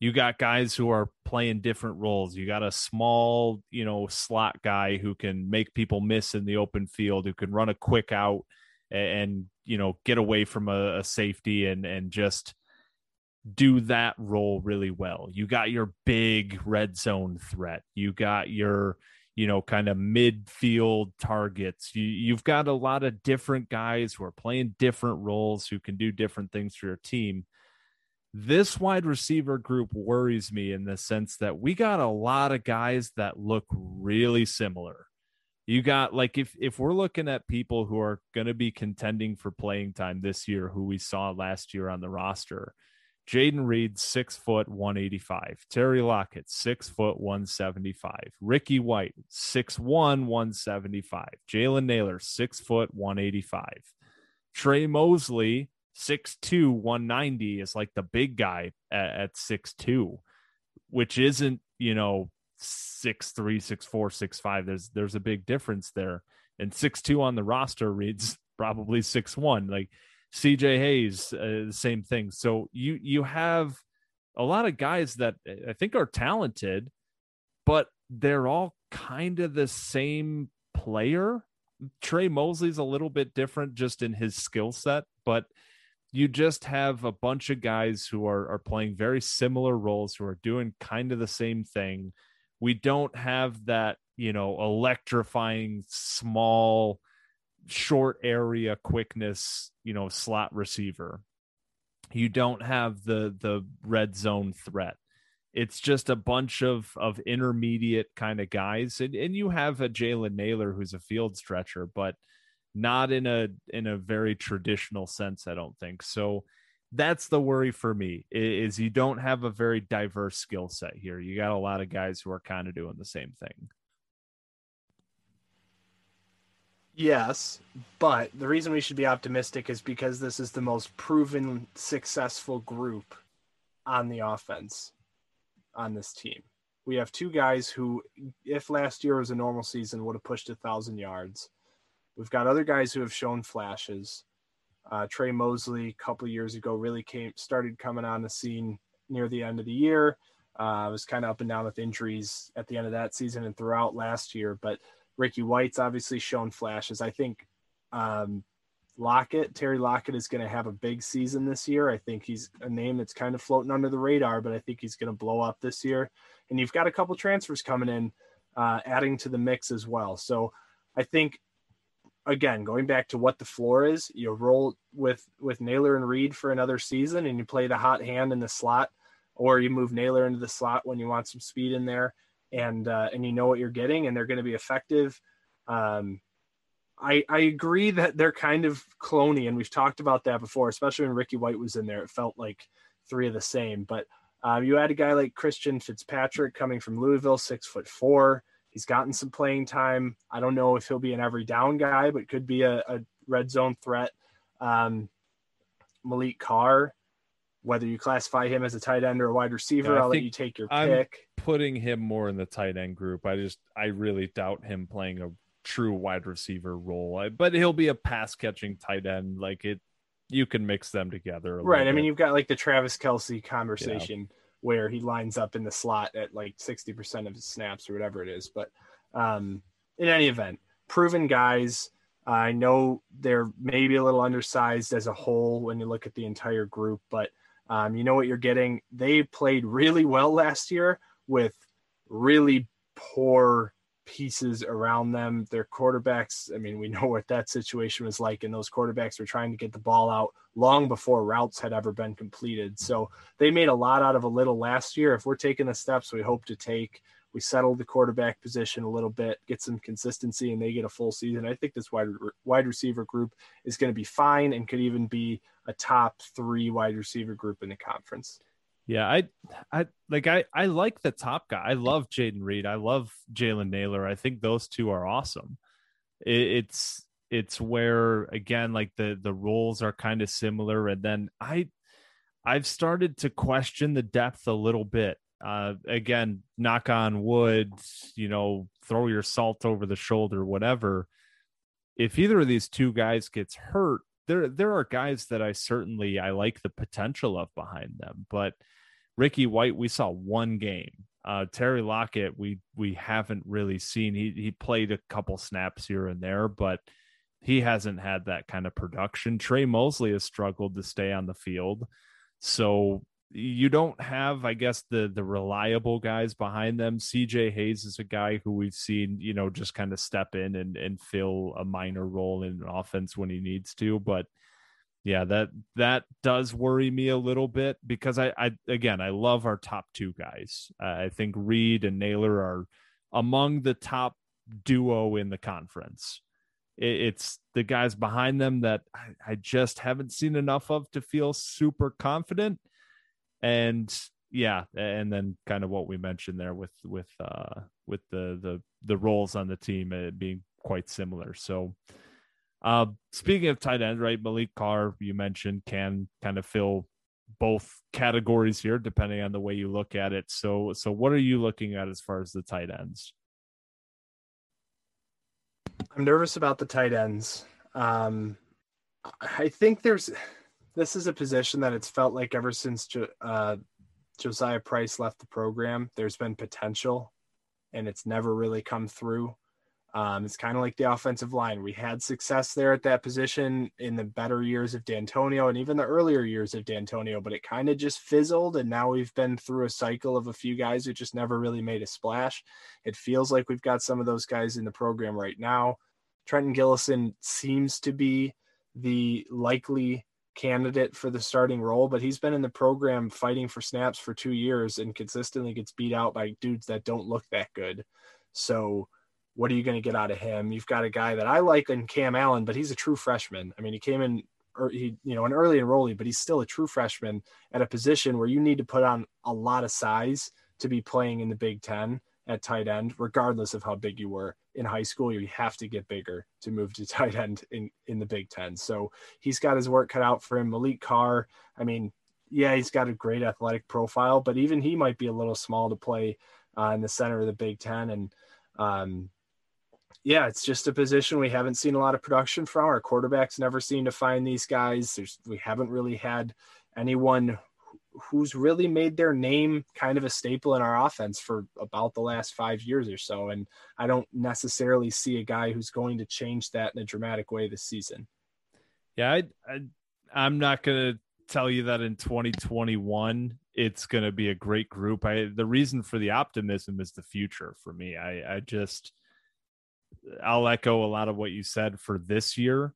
You got guys who are playing different roles. You got a small, you know, slot guy who can make people miss in the open field, who can run a quick out and you know get away from a, a safety and and just do that role really well. You got your big red zone threat. You got your you know kind of midfield targets. You you've got a lot of different guys who are playing different roles who can do different things for your team. This wide receiver group worries me in the sense that we got a lot of guys that look really similar. You got like if if we're looking at people who are going to be contending for playing time this year, who we saw last year on the roster, Jayden Reed, six foot, 185. Terry Lockett, six foot, 175. Ricky White, six one, 175. Jalen Nailor, six foot, 185. Tre Mosley, six two, 190 is like the big guy at, at six two, which isn't, you know, six three, six four, six five. There's there's a big difference there. And six two on the roster reads [LAUGHS] probably six one. Like CJ Hayes, uh, same thing. So you you have a lot of guys that I think are talented, but they're all kind of the same player. Tre Mosley's a little bit different just in his skill set, but you just have a bunch of guys who are are playing very similar roles who are doing kind of the same thing. We don't have that, you know, electrifying small short area quickness, you know, slot receiver. You don't have the the red zone threat. It's just a bunch of of intermediate kind of guys, and and you have a Jalen Nailor who's a field stretcher, but not in a in a very traditional sense. I don't think so. That's the worry for me is you don't have a very diverse skill set here. You got a lot of guys who are kind of doing the same thing. Yes, but the reason we should be optimistic is because this is the most proven successful group on the offense on this team. We have two guys who, if last year was a normal season, would have pushed a thousand yards. We've got other guys who have shown flashes. Uh, Tre Mosley, a couple years ago, really came started coming on the scene near the end of the year. Uh, was kind of up and down with injuries at the end of that season and throughout last year, but Ricky White's obviously shown flashes. I think um, Lockett, Terry Lockett, is going to have a big season this year. I think he's a name that's kind of floating under the radar, but I think he's going to blow up this year. And you've got a couple transfers coming in, uh, adding to the mix as well. So I think, again, going back to what the floor is, you roll with with Nailor and Reed for another season, and you play the hot hand in the slot, or you move Nailor into the slot when you want some speed in there and uh, and you know what you're getting, and they're going to be effective. Um, I I agree that they're kind of cloney, and we've talked about that before, especially when Ricky White was in there. It felt like three of the same, but uh, you had a guy like Christian Fitzpatrick coming from Louisville, six foot four. He's gotten some playing time. I don't know if he'll be an every down guy, but could be a, a red zone threat. Um, Maliq Carr, whether you classify him as a tight end or a wide receiver, yeah, I'll let you take your I'm pick. Putting him more in the tight end group. I just I really doubt him playing a true wide receiver role. I, but he'll be a pass catching tight end. Like it, you can mix them together. right. I mean, you've got like the Travis Kelce conversation yeah. Where he lines up in the slot at like sixty percent of his snaps or whatever it is. But um, in any event, proven guys. I know they're maybe a little undersized as a whole when you look at the entire group, but um, you know what you're getting. They played really well last year with really poor pieces around them. Their quarterbacks, I mean, we [LAUGHS] know what that situation was like, and those quarterbacks were trying to get the ball out long before routes had ever been completed. So they made a lot out of a little last year. If we're taking the steps we hope to take, we settle the quarterback position a little bit, get some consistency, and they get a full season. I think this wide wide receiver group is going to be fine and could even be a top three wide receiver group in the conference. Yeah, I, I like I I like the top guy. I love Jayden Reed. I love Jalen Nailor. I think those two are awesome. It, it's it's where again like the the roles are kind of similar, and then I I've started to question the depth a little bit uh, again, knock on wood, you know, throw your salt over the shoulder, whatever. If either of these two guys gets hurt, there there are guys that I certainly I like the potential of behind them. But Ricky White, we saw one game. Uh, Terry Lockett, we we haven't really seen. He he played a couple snaps here and there, but he hasn't had that kind of production. Tre Mosley has struggled to stay on the field. So you don't have, I guess, the the reliable guys behind them. CJ Hayes is a guy who we've seen, you know, just kind of step in and and fill a minor role in offense when he needs to. But yeah, that that does worry me a little bit because I, I again I love our top two guys. Uh, I think Reed and Nailor are among the top duo in the conference. It, it's the guys behind them that I, I just haven't seen enough of to feel super confident. And yeah, and then kind of what we mentioned there with with uh with the the the roles on the team uh, being quite similar. So uh, speaking of tight end, right? Maliq Carr, you mentioned, can kind of fill both categories here, depending on the way you look at it. So, so what are you looking at as far as the tight ends? I'm nervous about the tight ends. Um, I think there's this is a position that it's felt like ever since uh, Josiah Price left the program, there's been potential, and it's never really come through. Um, it's kind of like the offensive line. We had success there at that position in the better years of Dantonio and even the earlier years of Dantonio, but it kind of just fizzled. And now we've been through a cycle of a few guys who just never really made a splash. It feels like we've got some of those guys in the program right now. Trenton Gillison seems to be the likely candidate for the starting role, but he's been in the program fighting for snaps for two years and consistently gets beat out by dudes that don't look that good. So, what are you going to get out of him? You've got a guy that I like in Cam Allen, but he's a true freshman. I mean, he came in or he, you know, an early enrollee, but he's still a true freshman at a position where you need to put on a lot of size to be playing in the Big Ten at tight end, regardless of how big you were in high school. You have to get bigger to move to [LAUGHS] tight end in in the Big Ten. So he's got his work cut out for him. Maliq Carr, I mean, yeah, he's got a great athletic profile, but even he might be a little small to play uh, in the center of the Big Ten. And um, yeah, it's just a position we haven't seen a lot of production from. Our quarterbacks never seem to find these guys. There's, we haven't really had anyone who's really made their name kind of a staple in our offense for about the last five years or so. And I don't necessarily see a guy who's going to change that in a dramatic way this season. Yeah, I, I I'm not going to tell you that in 2021 it's going to be a great group. I the reason for the optimism is the future for me. I I just I'll echo a lot of what you said for this year.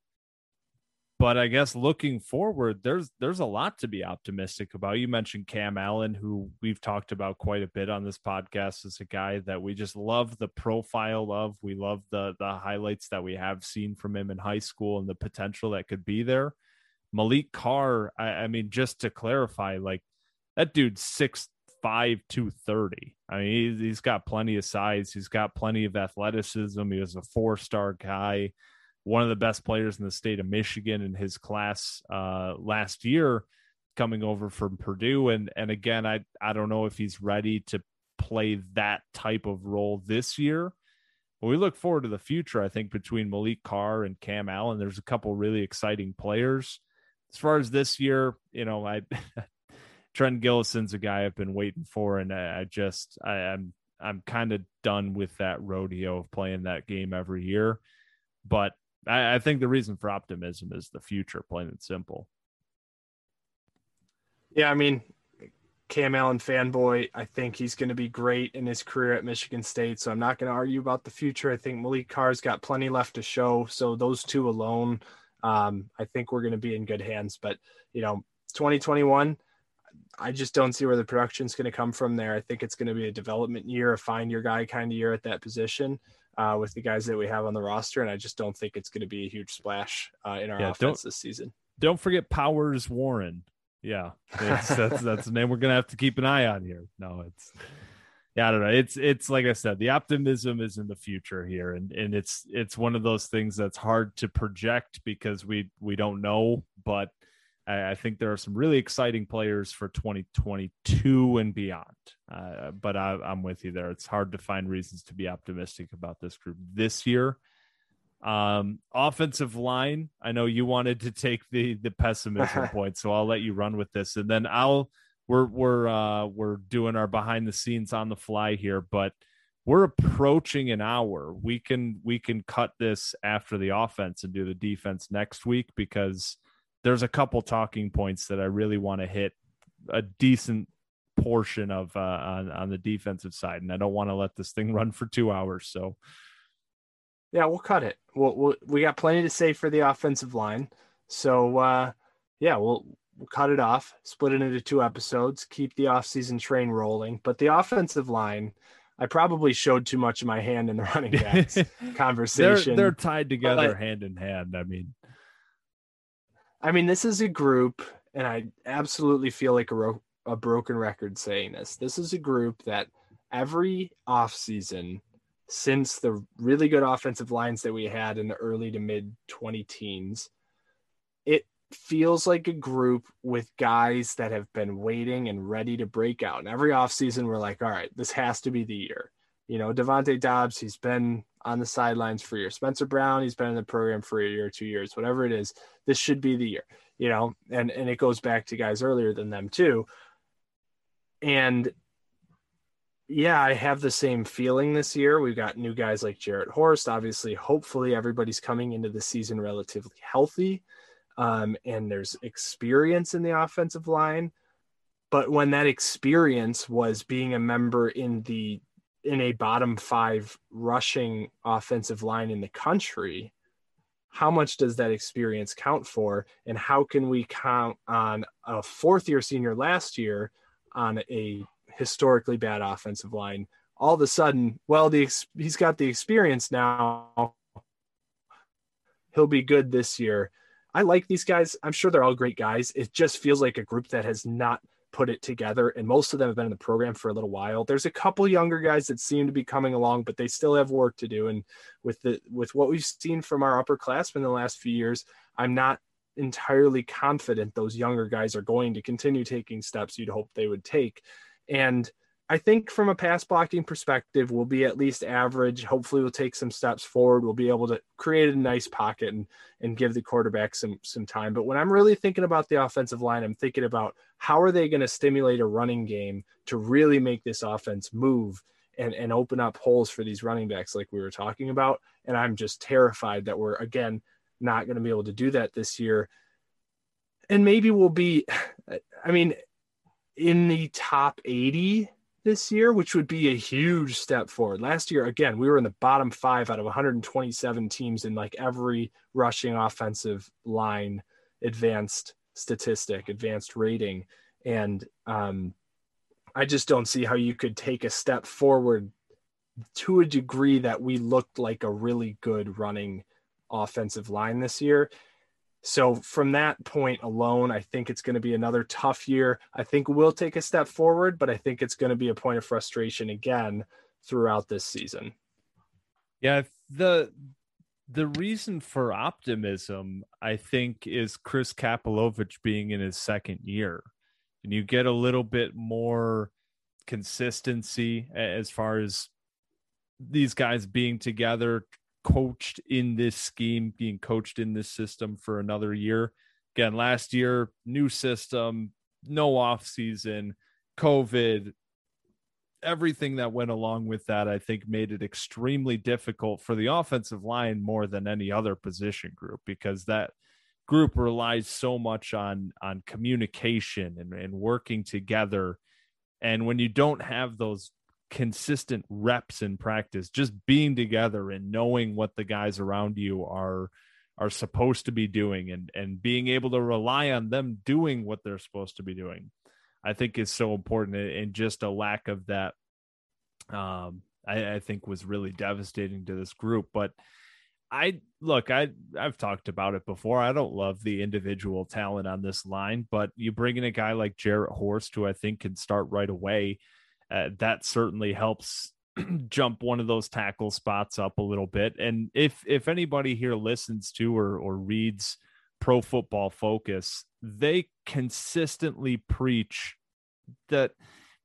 But I guess looking forward, there's there's a lot to be optimistic about. You mentioned Cam Allen, who we've talked about quite a bit on this podcast, is a guy that we just love the profile of. We love the the highlights that we have seen from him in high school and the potential that could be there. Maliq Carr, I, I mean, just to clarify, like that dude's six five two thirty. I mean, he's, he's got plenty of size. He's got plenty of athleticism. He was a four star guy, one of the best players in the state of Michigan in his class uh, last year, coming over from Purdue. And and again, I I don't know if he's ready to play that type of role this year. But we look forward to the future. I think between Maliq Carr and Cam Allen, there's a couple really exciting players. As far as this year, you know, I [LAUGHS] Trent Gillison's a guy I've been waiting for, and I, I just I, am I'm, I'm kind of done with that rodeo of playing that game every year. But I, I think the reason for optimism is the future, plain and simple. Yeah, I mean, Cam Allen fanboy. I think he's going to be great in his career at Michigan State. So I'm not going to argue about the future. I think Maliq Carr's got plenty left to show. So those two alone, um, I think we're going to be in good hands. But you know, 2021, I just don't see where the production's going to come from there. I think it's going to be a development year, a find your guy kind of year at that position uh, with the guys that we have on the roster, and I just don't think it's going to be a huge splash uh, in our yeah, offense this season. Don't forget Powers Warren. Yeah, that's that's that's the name we're going to have to keep an eye on here. No, it's yeah, I don't know. It's it's like I said, the optimism is in the future here, and and it's it's one of those things that's hard to project because we we don't know, but I, I think there are some really exciting players for 2022 and beyond. Uh, but I, I'm with you there. It's hard to find reasons to be optimistic about this group this year. Um, offensive line. I know you wanted to take the the pessimism [LAUGHS] point, so I'll let you run with this, and then I'll we're we're uh, we're doing our behind the scenes on the fly here, but we're approaching an hour. We can we can cut this after the offense and do the defense next week because there's a couple talking points that I really want to hit a decent portion of uh, on on the defensive side, and I don't want to let this thing [LAUGHS] run for two hours. So, yeah, we'll cut it. We'll, we'll we got plenty to say for the offensive line. So uh, yeah, we'll, we'll cut it off, split it into two episodes, keep the offseason train rolling. But the offensive line, I probably showed too much of my hand in the running backs [LAUGHS] conversation. They're, they're tied together hand in hand. I mean, I mean, this is a group, and I absolutely feel like a, ro- a broken record saying this. This is a group that every offseason since the really good offensive lines that we had in the early to mid 20 teens, it feels like a group with guys that have been waiting and ready to break out. And every offseason, we're like, all right, this has to be the year. You know, Devontae Dobbs, he's been on the sidelines for a year. Spencer Brown, he's been in the program for a year or two years, whatever it is. This should be the year, you know, and, and it goes back to guys earlier than them too. And yeah, I have the same feeling this year. We've got new guys like Jarrett Horst. Obviously, hopefully, everybody's coming into the season relatively healthy, um, and there's experience in the offensive line. But when that experience was being a member in the in a bottom five rushing offensive line in the country, how much does that experience count for? And how can we count on a fourth year senior last year on a historically bad offensive line? All of a sudden, well, the he's got the experience now. He'll be good this year. I like these guys. I'm sure they're all great guys. It just feels like a group that has not put it together, and most of them have been in the program for a little while. There's a couple younger guys that seem to be coming along, but they still have work to do. And with the with what we've seen from our upperclassmen the last few years, I'm not entirely confident those younger guys are going to continue taking steps you'd hope they would take. And I think from a pass blocking perspective, we'll be at least average. Hopefully, we'll take some steps forward. We'll be able to create a nice pocket and and give the quarterback some some time. But when I'm really thinking about the offensive line, I'm thinking about how are they going to stimulate a running game to really make this offense move and and open up holes for these running backs like we were talking about. And I'm just terrified that we're again not going to be able to do that this year. And maybe we'll be, [SIGHS] I mean, in the top 80 this year, which would be a huge step forward. Last year, again, we were in the bottom five out of 127 teams in like every rushing offensive line advanced statistic, advanced rating. And um, I just don't see how you could take a step forward to a degree that we looked like a really good running offensive line this year. So from that point alone, I think it's going to be another tough year. I think we'll take a step forward, but I think it's going to be a point of frustration again throughout this season. Yeah, the the reason for optimism, I think, is Chris Kapilovic being in his second year, and you get a little bit more consistency as far as these guys being together, coached in this scheme, being coached in this system for another year. Again, last year, new system, no off season, COVID, everything that went along with that, I think, made it extremely difficult for the offensive line more than any other position group because that group relies so much on on communication and, and working together. And when you don't have those consistent reps in practice, just being together and knowing what the guys around you are are supposed to be doing and and being able to rely on them doing what they're supposed to be doing I think is so important. And just a lack of that um I, I think was really devastating to this group. But I look I I've talked about it before. I don't love the individual talent on this line but you bring in a guy like Jarrett Horst who I think can start right away uh, that certainly helps [CLEARS THROAT] jump one of those tackle spots up a little bit. And if if anybody here listens to or or reads pro football focus they consistently preach that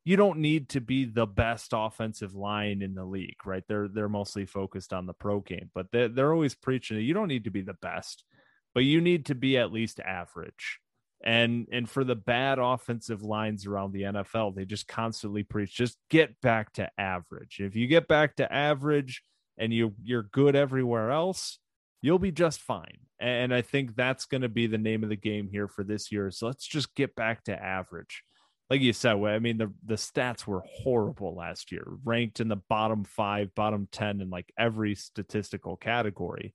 you don't need to be the best offensive line in the league right? They're they're mostly focused on the pro game but they're, they're always preaching that you don't need to be the best but you need to be at least average and and for the bad offensive lines around the NFL they just constantly preach just get back to average if you get back to average and you you're good everywhere else you'll be just fine and I think that's going to be the name of the game here for this year. So let's just get back to average. Like you said, I mean, the, the stats were horrible last year, ranked in the bottom five, bottom 10 in like every statistical category.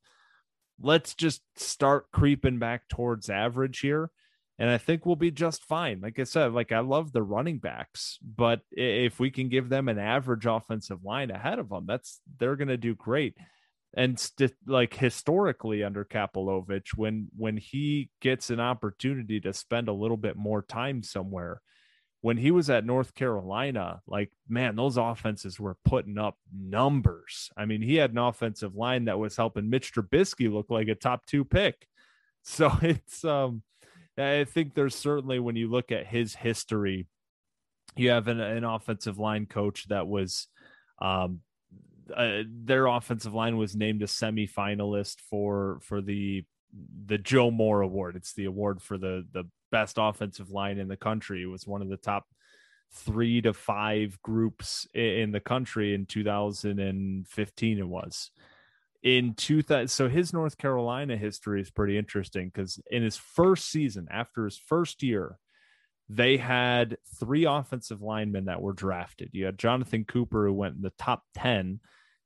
Let's just start creeping back towards average here. And I think we'll be just fine. Like I said, like I love the running backs, but if we can give them an average offensive line ahead of them, that's they're going to do great. And st- like historically under Kapilovic, when when he gets an opportunity to spend a little bit more time somewhere, when he was at North Carolina, like man, those offenses were putting up numbers. I mean, he had an offensive line that was helping Mitch Trubisky look like a top two pick. [LAUGHS] So it's um I think there's certainly when you look at his history, you have an, an offensive line coach that was, um, uh, their offensive line was named a semifinalist for for the the Joe Moore Award. It's the award for the the best offensive line in the country. It was one of the top three to five groups in the country in 2015. It was in 2000 so his north carolina history is pretty interesting because in his first season after his first year they had three offensive linemen that were drafted. You had jonathan cooper who went in the top 10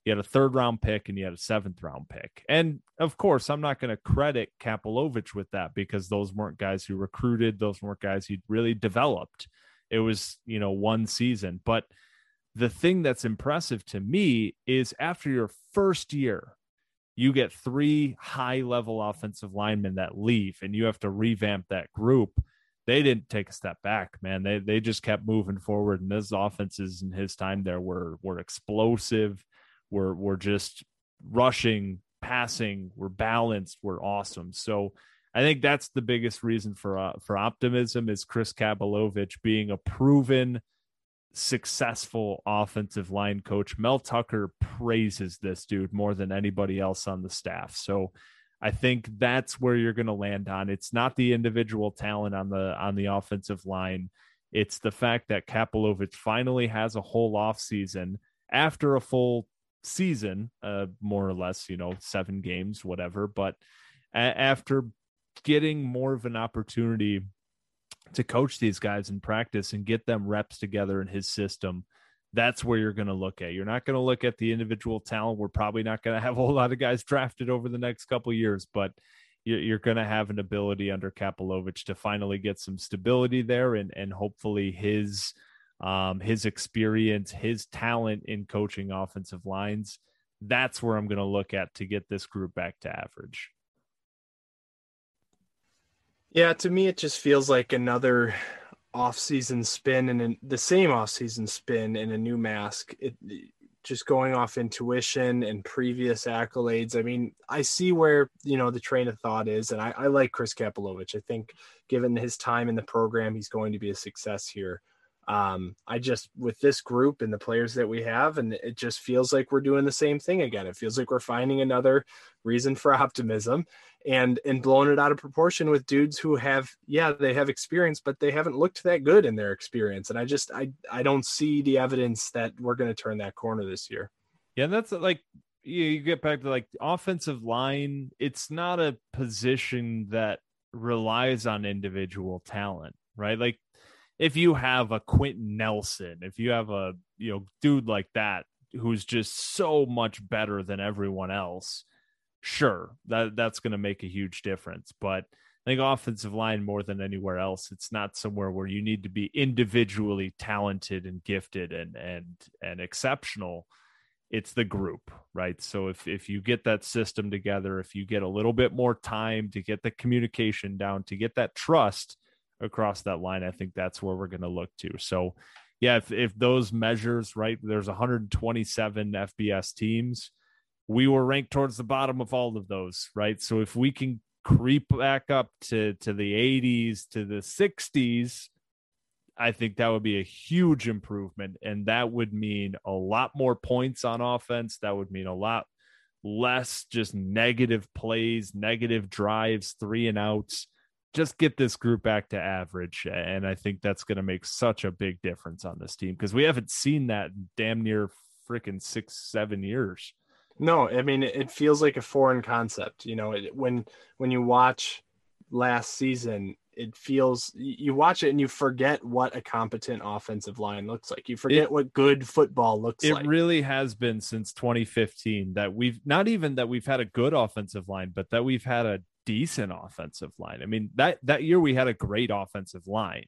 you had a third round pick and you had a seventh round pick. And of course i'm not going to credit kapilovic with that because those weren't guys who recruited those weren't guys who really developed. It was you know one season. But the thing that's impressive to me is after your first year you get three high level offensive linemen that leave and you have to revamp that group. They didn't take a step back man. They they just kept moving forward and those offenses in his time there were were explosive were were just rushing passing were balanced were awesome. So i think that's the biggest reason for uh, for optimism is chris kapilovic being a proven successful offensive line coach. Mel Tucker praises this dude more than anybody else on the staff. So I think that's where you're going to land on. It's not the individual talent on the on the offensive line. It's the fact that Kapilovic finally has a whole off season after a full season, uh, more or less, you know, seven games, whatever. But a- after getting more of an opportunity to coach these guys in practice and get them reps together in his system that's where you're going to look at. You're not going to look at the individual talent. We're probably not going to have a whole lot of guys [LAUGHS] drafted over the next couple years but you're going to have an ability under Kapilovic to finally get some stability there and and hopefully his um, his experience his talent in coaching offensive lines that's where I'm going to look at to get this group back to average yeah, to me, it just feels like another off-season spin and the same off-season spin in a new mask. It just going off intuition and previous accolades. I mean, I see where you know the train of thought is, and I, I like Chris Kapilovic. I think, given his time in the program, he's going to be a success here um, I just with this group and the players that we have, and it just feels like we're doing the same thing again. It feels like we're finding another reason for optimism and and blowing it out of proportion with dudes who have yeah they have experience but they haven't looked that good in their experience. And i just i i don't see the evidence that we're going to turn that corner this year. Yeah that's like you, get back to like offensive line it's not a position that relies on individual talent right? Like if you have a Quenton Nelson, if you have a you know dude like that who's just so much better than everyone else, sure that that's going to make a huge difference. But I think offensive line more than anywhere else, it's not somewhere where you need to be individually talented and gifted and and and exceptional. It's the group, right? So if if you get that system together, if you get a little bit more time to get the communication down, to get that trust, across that line, I think that's where we're going to look to. So, yeah, if, if those measures, right, there's 127 FBS teams. We were ranked towards the bottom of all of those, right? So if we can creep back up to to the 80s to the 60s, I think that would be a huge improvement, and that would mean a lot more points on offense. That would mean a lot less just negative plays, negative drives, three and outs just get this group back to average. And I think that's going to make such a big difference on this team because we haven't seen that damn near freaking six, seven years. No, I mean, it feels like a foreign concept. You know, it, when, when you watch last season, it feels you watch it and you forget what a competent offensive line looks like. You forget it, what good football looks it like. It really has been since 2015 that we've not even that we've had a good offensive line, but that we've had a decent offensive line. I mean, that that year we had a great offensive line,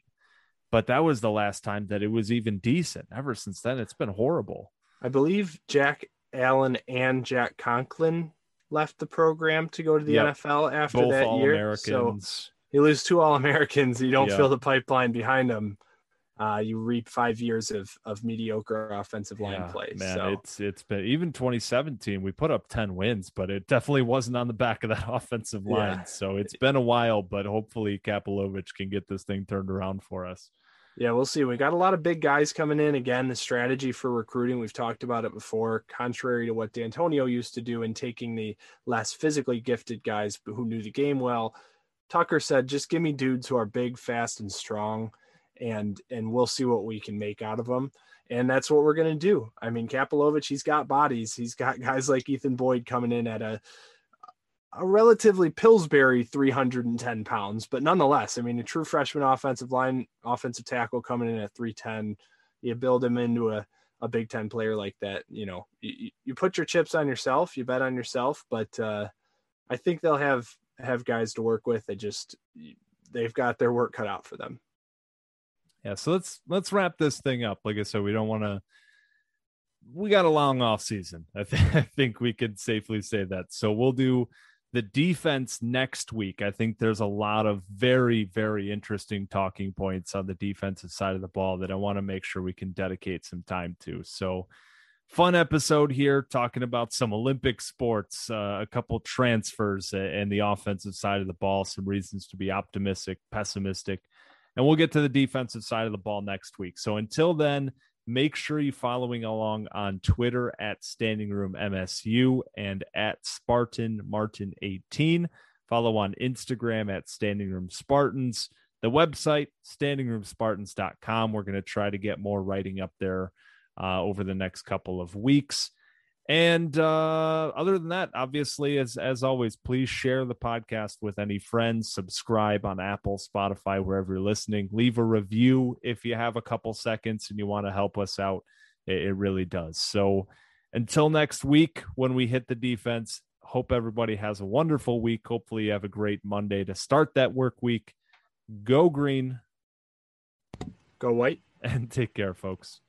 but that was the last time that it was even decent. Ever since then, it's been horrible. I believe Jack Allen and Jack Conklin left the program to go to the Yep. NFL after Both that year. So you lose two All Americans, you don't Yeah. fill the pipeline behind them. Uh, you reap five years of of mediocre offensive line Yeah, play. man, so it's it's been even 2017. We put up 10 wins, but it definitely wasn't on the back of that [LAUGHS] offensive line. Yeah. So it's been a while, but hopefully Kapilovic can get this thing turned around for us. Yeah, we'll see. We got a lot of big guys coming in. Again, the strategy for recruiting, we've talked about it before, contrary to what Dantonio used to do in taking the less physically gifted guys who knew the game well. Tucker said, just give me dudes who are big, fast, and strong, and and we'll see what we can make out of them. And that's what we're gonna do. I mean, Kapilovic, he's got bodies. He's got [LAUGHS] guys like Ethan Boyd coming in at a a relatively Pillsbury 310 pounds, but nonetheless, I mean, a true freshman offensive line, offensive tackle coming in at 310. You build him into a, a Big Ten player like that. You know, you, you put your chips on yourself, you bet on yourself, but uh, I think they'll have have guys to work with. They just they've got their work cut out for them. Yeah, so let's let's wrap this thing up. Like I said, we don't want to. We got a long off season. I, th- [LAUGHS] I think we could safely say that. So we'll do the defense next week. I think there's a lot of very very interesting talking points on the defensive side of the ball that I want to make sure we can dedicate some time to. So fun episode here talking about some Olympic sports, uh, a couple transfers, and the offensive side of the ball. Some reasons to be optimistic, pessimistic and we'll get to the defensive side of the ball next week. So until then, make sure you're following along on Twitter at Standing Room MSU and at Spartan Martin 18. Follow on Instagram at Standing Room Spartans. The website standingroomspartans.com. We're going to try to get more writing up there uh, over the next couple of weeks. And uh, other than that, obviously, as as always, please share the podcast with any friends. Subscribe on Apple, Spotify, wherever you're listening. Leave a review if you have a couple seconds and you want to help us out. It, it really does. So until next week, when we hit the defense, hope everybody has a wonderful week. Hopefully, you have a great Monday to start that work week. Go green Go white. [LAUGHS] and take care, folks.